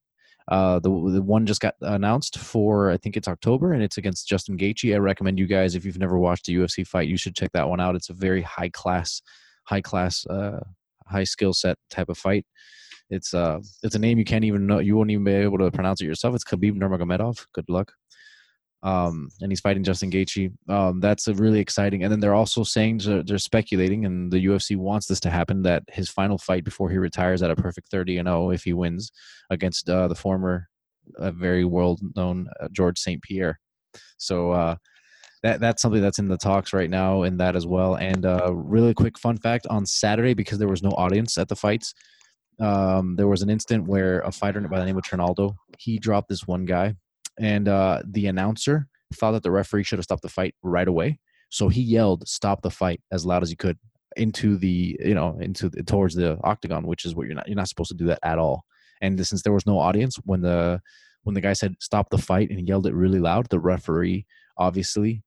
Uh, the the one just got announced for I think it's October, and it's against Justin Gaethje. I recommend you guys if you've never watched a UFC fight, you should check that one out. It's a very high class, high class, uh, high skill set type of fight. It's uh, it's a name you can't even know. You won't even be able to pronounce it yourself. It's Khabib Nurmagomedov. Good luck. Um, and he's fighting Justin Gaethje. Um, that's a really exciting. And then they're also saying they're, they're speculating, and the UFC wants this to happen that his final fight before he retires at a perfect thirty and zero, if he wins against uh, the former, uh, very world known uh, Georges St-Pierre. So uh, that that's something that's in the talks right now, and that as well. And uh, really quick fun fact: on Saturday, because there was no audience at the fights, um, there was an instant where a fighter by the name of Trinaldo he dropped this one guy, and uh, the announcer thought that the referee should have stopped the fight right away. So he yelled, "Stop the fight!" as loud as he could into the you know into the, towards the octagon, which is what you're not you're not supposed to do that at all. And since there was no audience when the when the guy said stop the fight and yelled it really loud, the referee obviously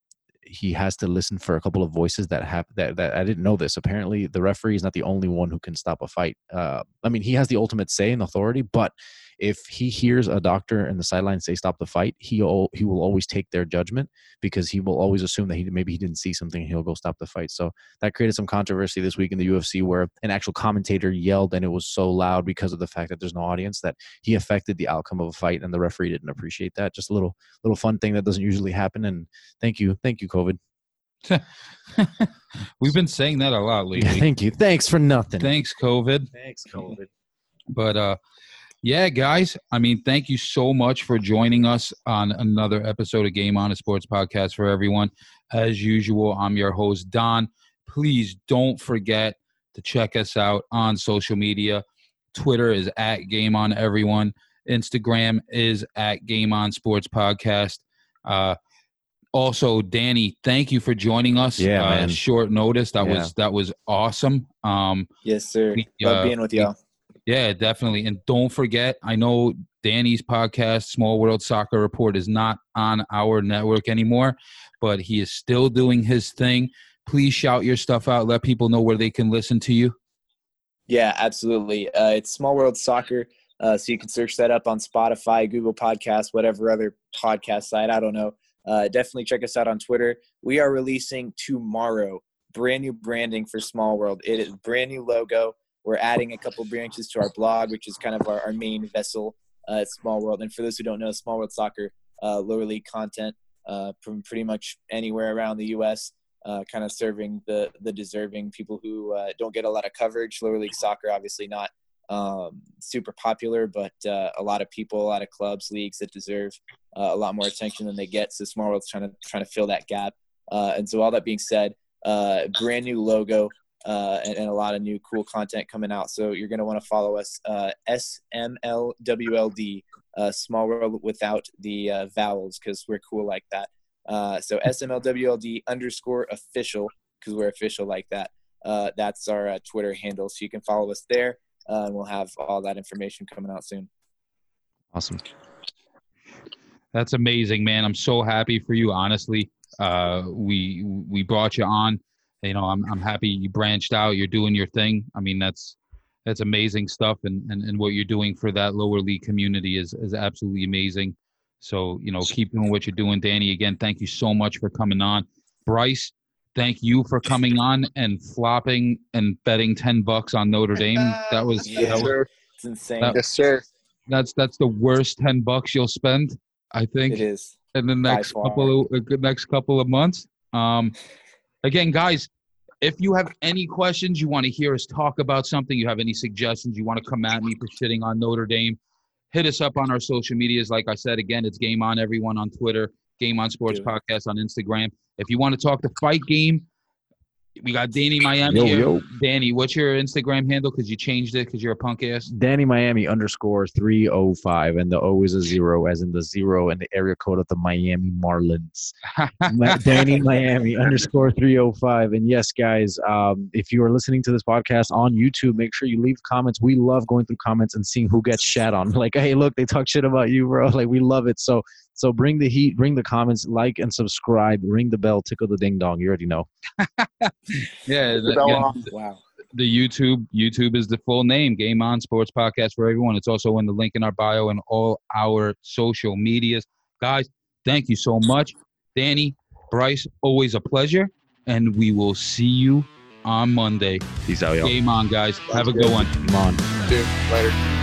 he has to listen for a couple of voices that have that, that I didn't know this. Apparently, the referee is not the only one who can stop a fight. Uh, I mean, he has the ultimate say and authority, but if he hears a doctor in the sideline say stop the fight, he al- he will always take their judgment because he will always assume that he maybe he didn't see something. and He'll go stop the fight. So that created some controversy this week in the UFC where an actual commentator yelled and it was so loud because of the fact that there's no audience that he affected the outcome of a fight and the referee didn't appreciate that. Just a little little fun thing that doesn't usually happen. And thank you, thank you, COVID. We've been saying that a lot Yeah, lately. thank you. Thanks for nothing. Thanks, COVID. Thanks, COVID. But uh yeah, guys, I mean, thank you so much for joining us on another episode of Game On a Sports Podcast for everyone. As usual, I'm your host, Don. Please don't forget to check us out on social media. Twitter is at Game On Everyone. Instagram is at Game On Sports Podcast. Uh also, Danny, thank you for joining us. Yeah, uh, man. Short notice. That Yeah. was that was awesome. Um, Yes, sir. We, Love uh, being with y'all. Yeah, definitely. And don't forget, I know Danny's podcast, Small World Soccer Report, is not on our network anymore, but he is still doing his thing. Please shout your stuff out. Let people know where they can listen to you. Yeah, absolutely. Uh, it's Small World Soccer. Uh, so you can search that up on Spotify, Google Podcasts, whatever other podcast site. I don't know. Uh, definitely check us out on Twitter. We are releasing tomorrow brand new branding for Small World. It is brand new logo. We're adding a couple branches to our blog, which is kind of our, our main vessel uh, at Small World. And for those who don't know, Small World Soccer, uh, lower league content uh, from pretty much anywhere around the U.S. Uh, kind of serving the the deserving people who uh, don't get a lot of coverage. Lower league soccer, obviously not um, super popular, but uh, a lot of people, a lot of clubs, leagues that deserve a lot more attention than they get. So Small World's trying to trying to fill that gap. And so all that being said, brand new logo uh, and, and, a lot of new cool content coming out. So you're going to want to follow us, uh, SMLWLD, Small World without the vowels because we're cool like that. so SMLWLD underscore official because we're official like that. that's our Twitter handle. So you can follow us there uh, and we'll have all that information coming out soon. Awesome. That's amazing, man. I'm so happy for you. Honestly, uh, we we brought you on. You know, I'm I'm happy you branched out. You're doing your thing. I mean, that's that's amazing stuff, and and, and what you're doing for that lower league community is is absolutely amazing. So you know, keep doing what you're doing, Danny. Again, thank you so much for coming on, Bryce thank you for coming on and flopping and betting 10 bucks on Notre Dame. That was, yeah, that was it's insane. That, yes, sir. That's that's the worst 10 bucks you'll spend, I think. It is. In the next couple of uh, next couple of months. Um again, guys, if you have any questions, you want to hear us talk about something, you have any suggestions, you want to come at me for shitting on Notre Dame, hit us up on our social medias. Like I said, again, it's Game On Everyone on Twitter, Game On Sports Podcast on Instagram. If you want to talk the fight game, we got Danny Miami yo, here. Yo. Danny, what's your Instagram handle? Because you changed it because you're a punk ass. Danny Miami underscore three oh five, and the O is a zero, as in the zero and the area code of the Miami Marlins. Danny Miami underscore three oh five, and yes, guys, um, if you are listening to this podcast on YouTube, make sure you leave comments. We love going through comments and seeing who gets shat on. Like, hey, look, they talk shit about you, bro. Like, we love it. So so bring the heat, bring the comments, like and subscribe, ring the bell, tickle the ding dong. You already know. yeah, The bell again, on. Wow. the YouTube. YouTube is the full name, Game On Sports Podcast for everyone. It's also in the link in our bio and all our social medias. Guys, thank you so much. Danny, Bryce, always a pleasure. And we will see you on Monday. Peace out, y'all. Game on, guys. Have a good one. Come on. Dude, later.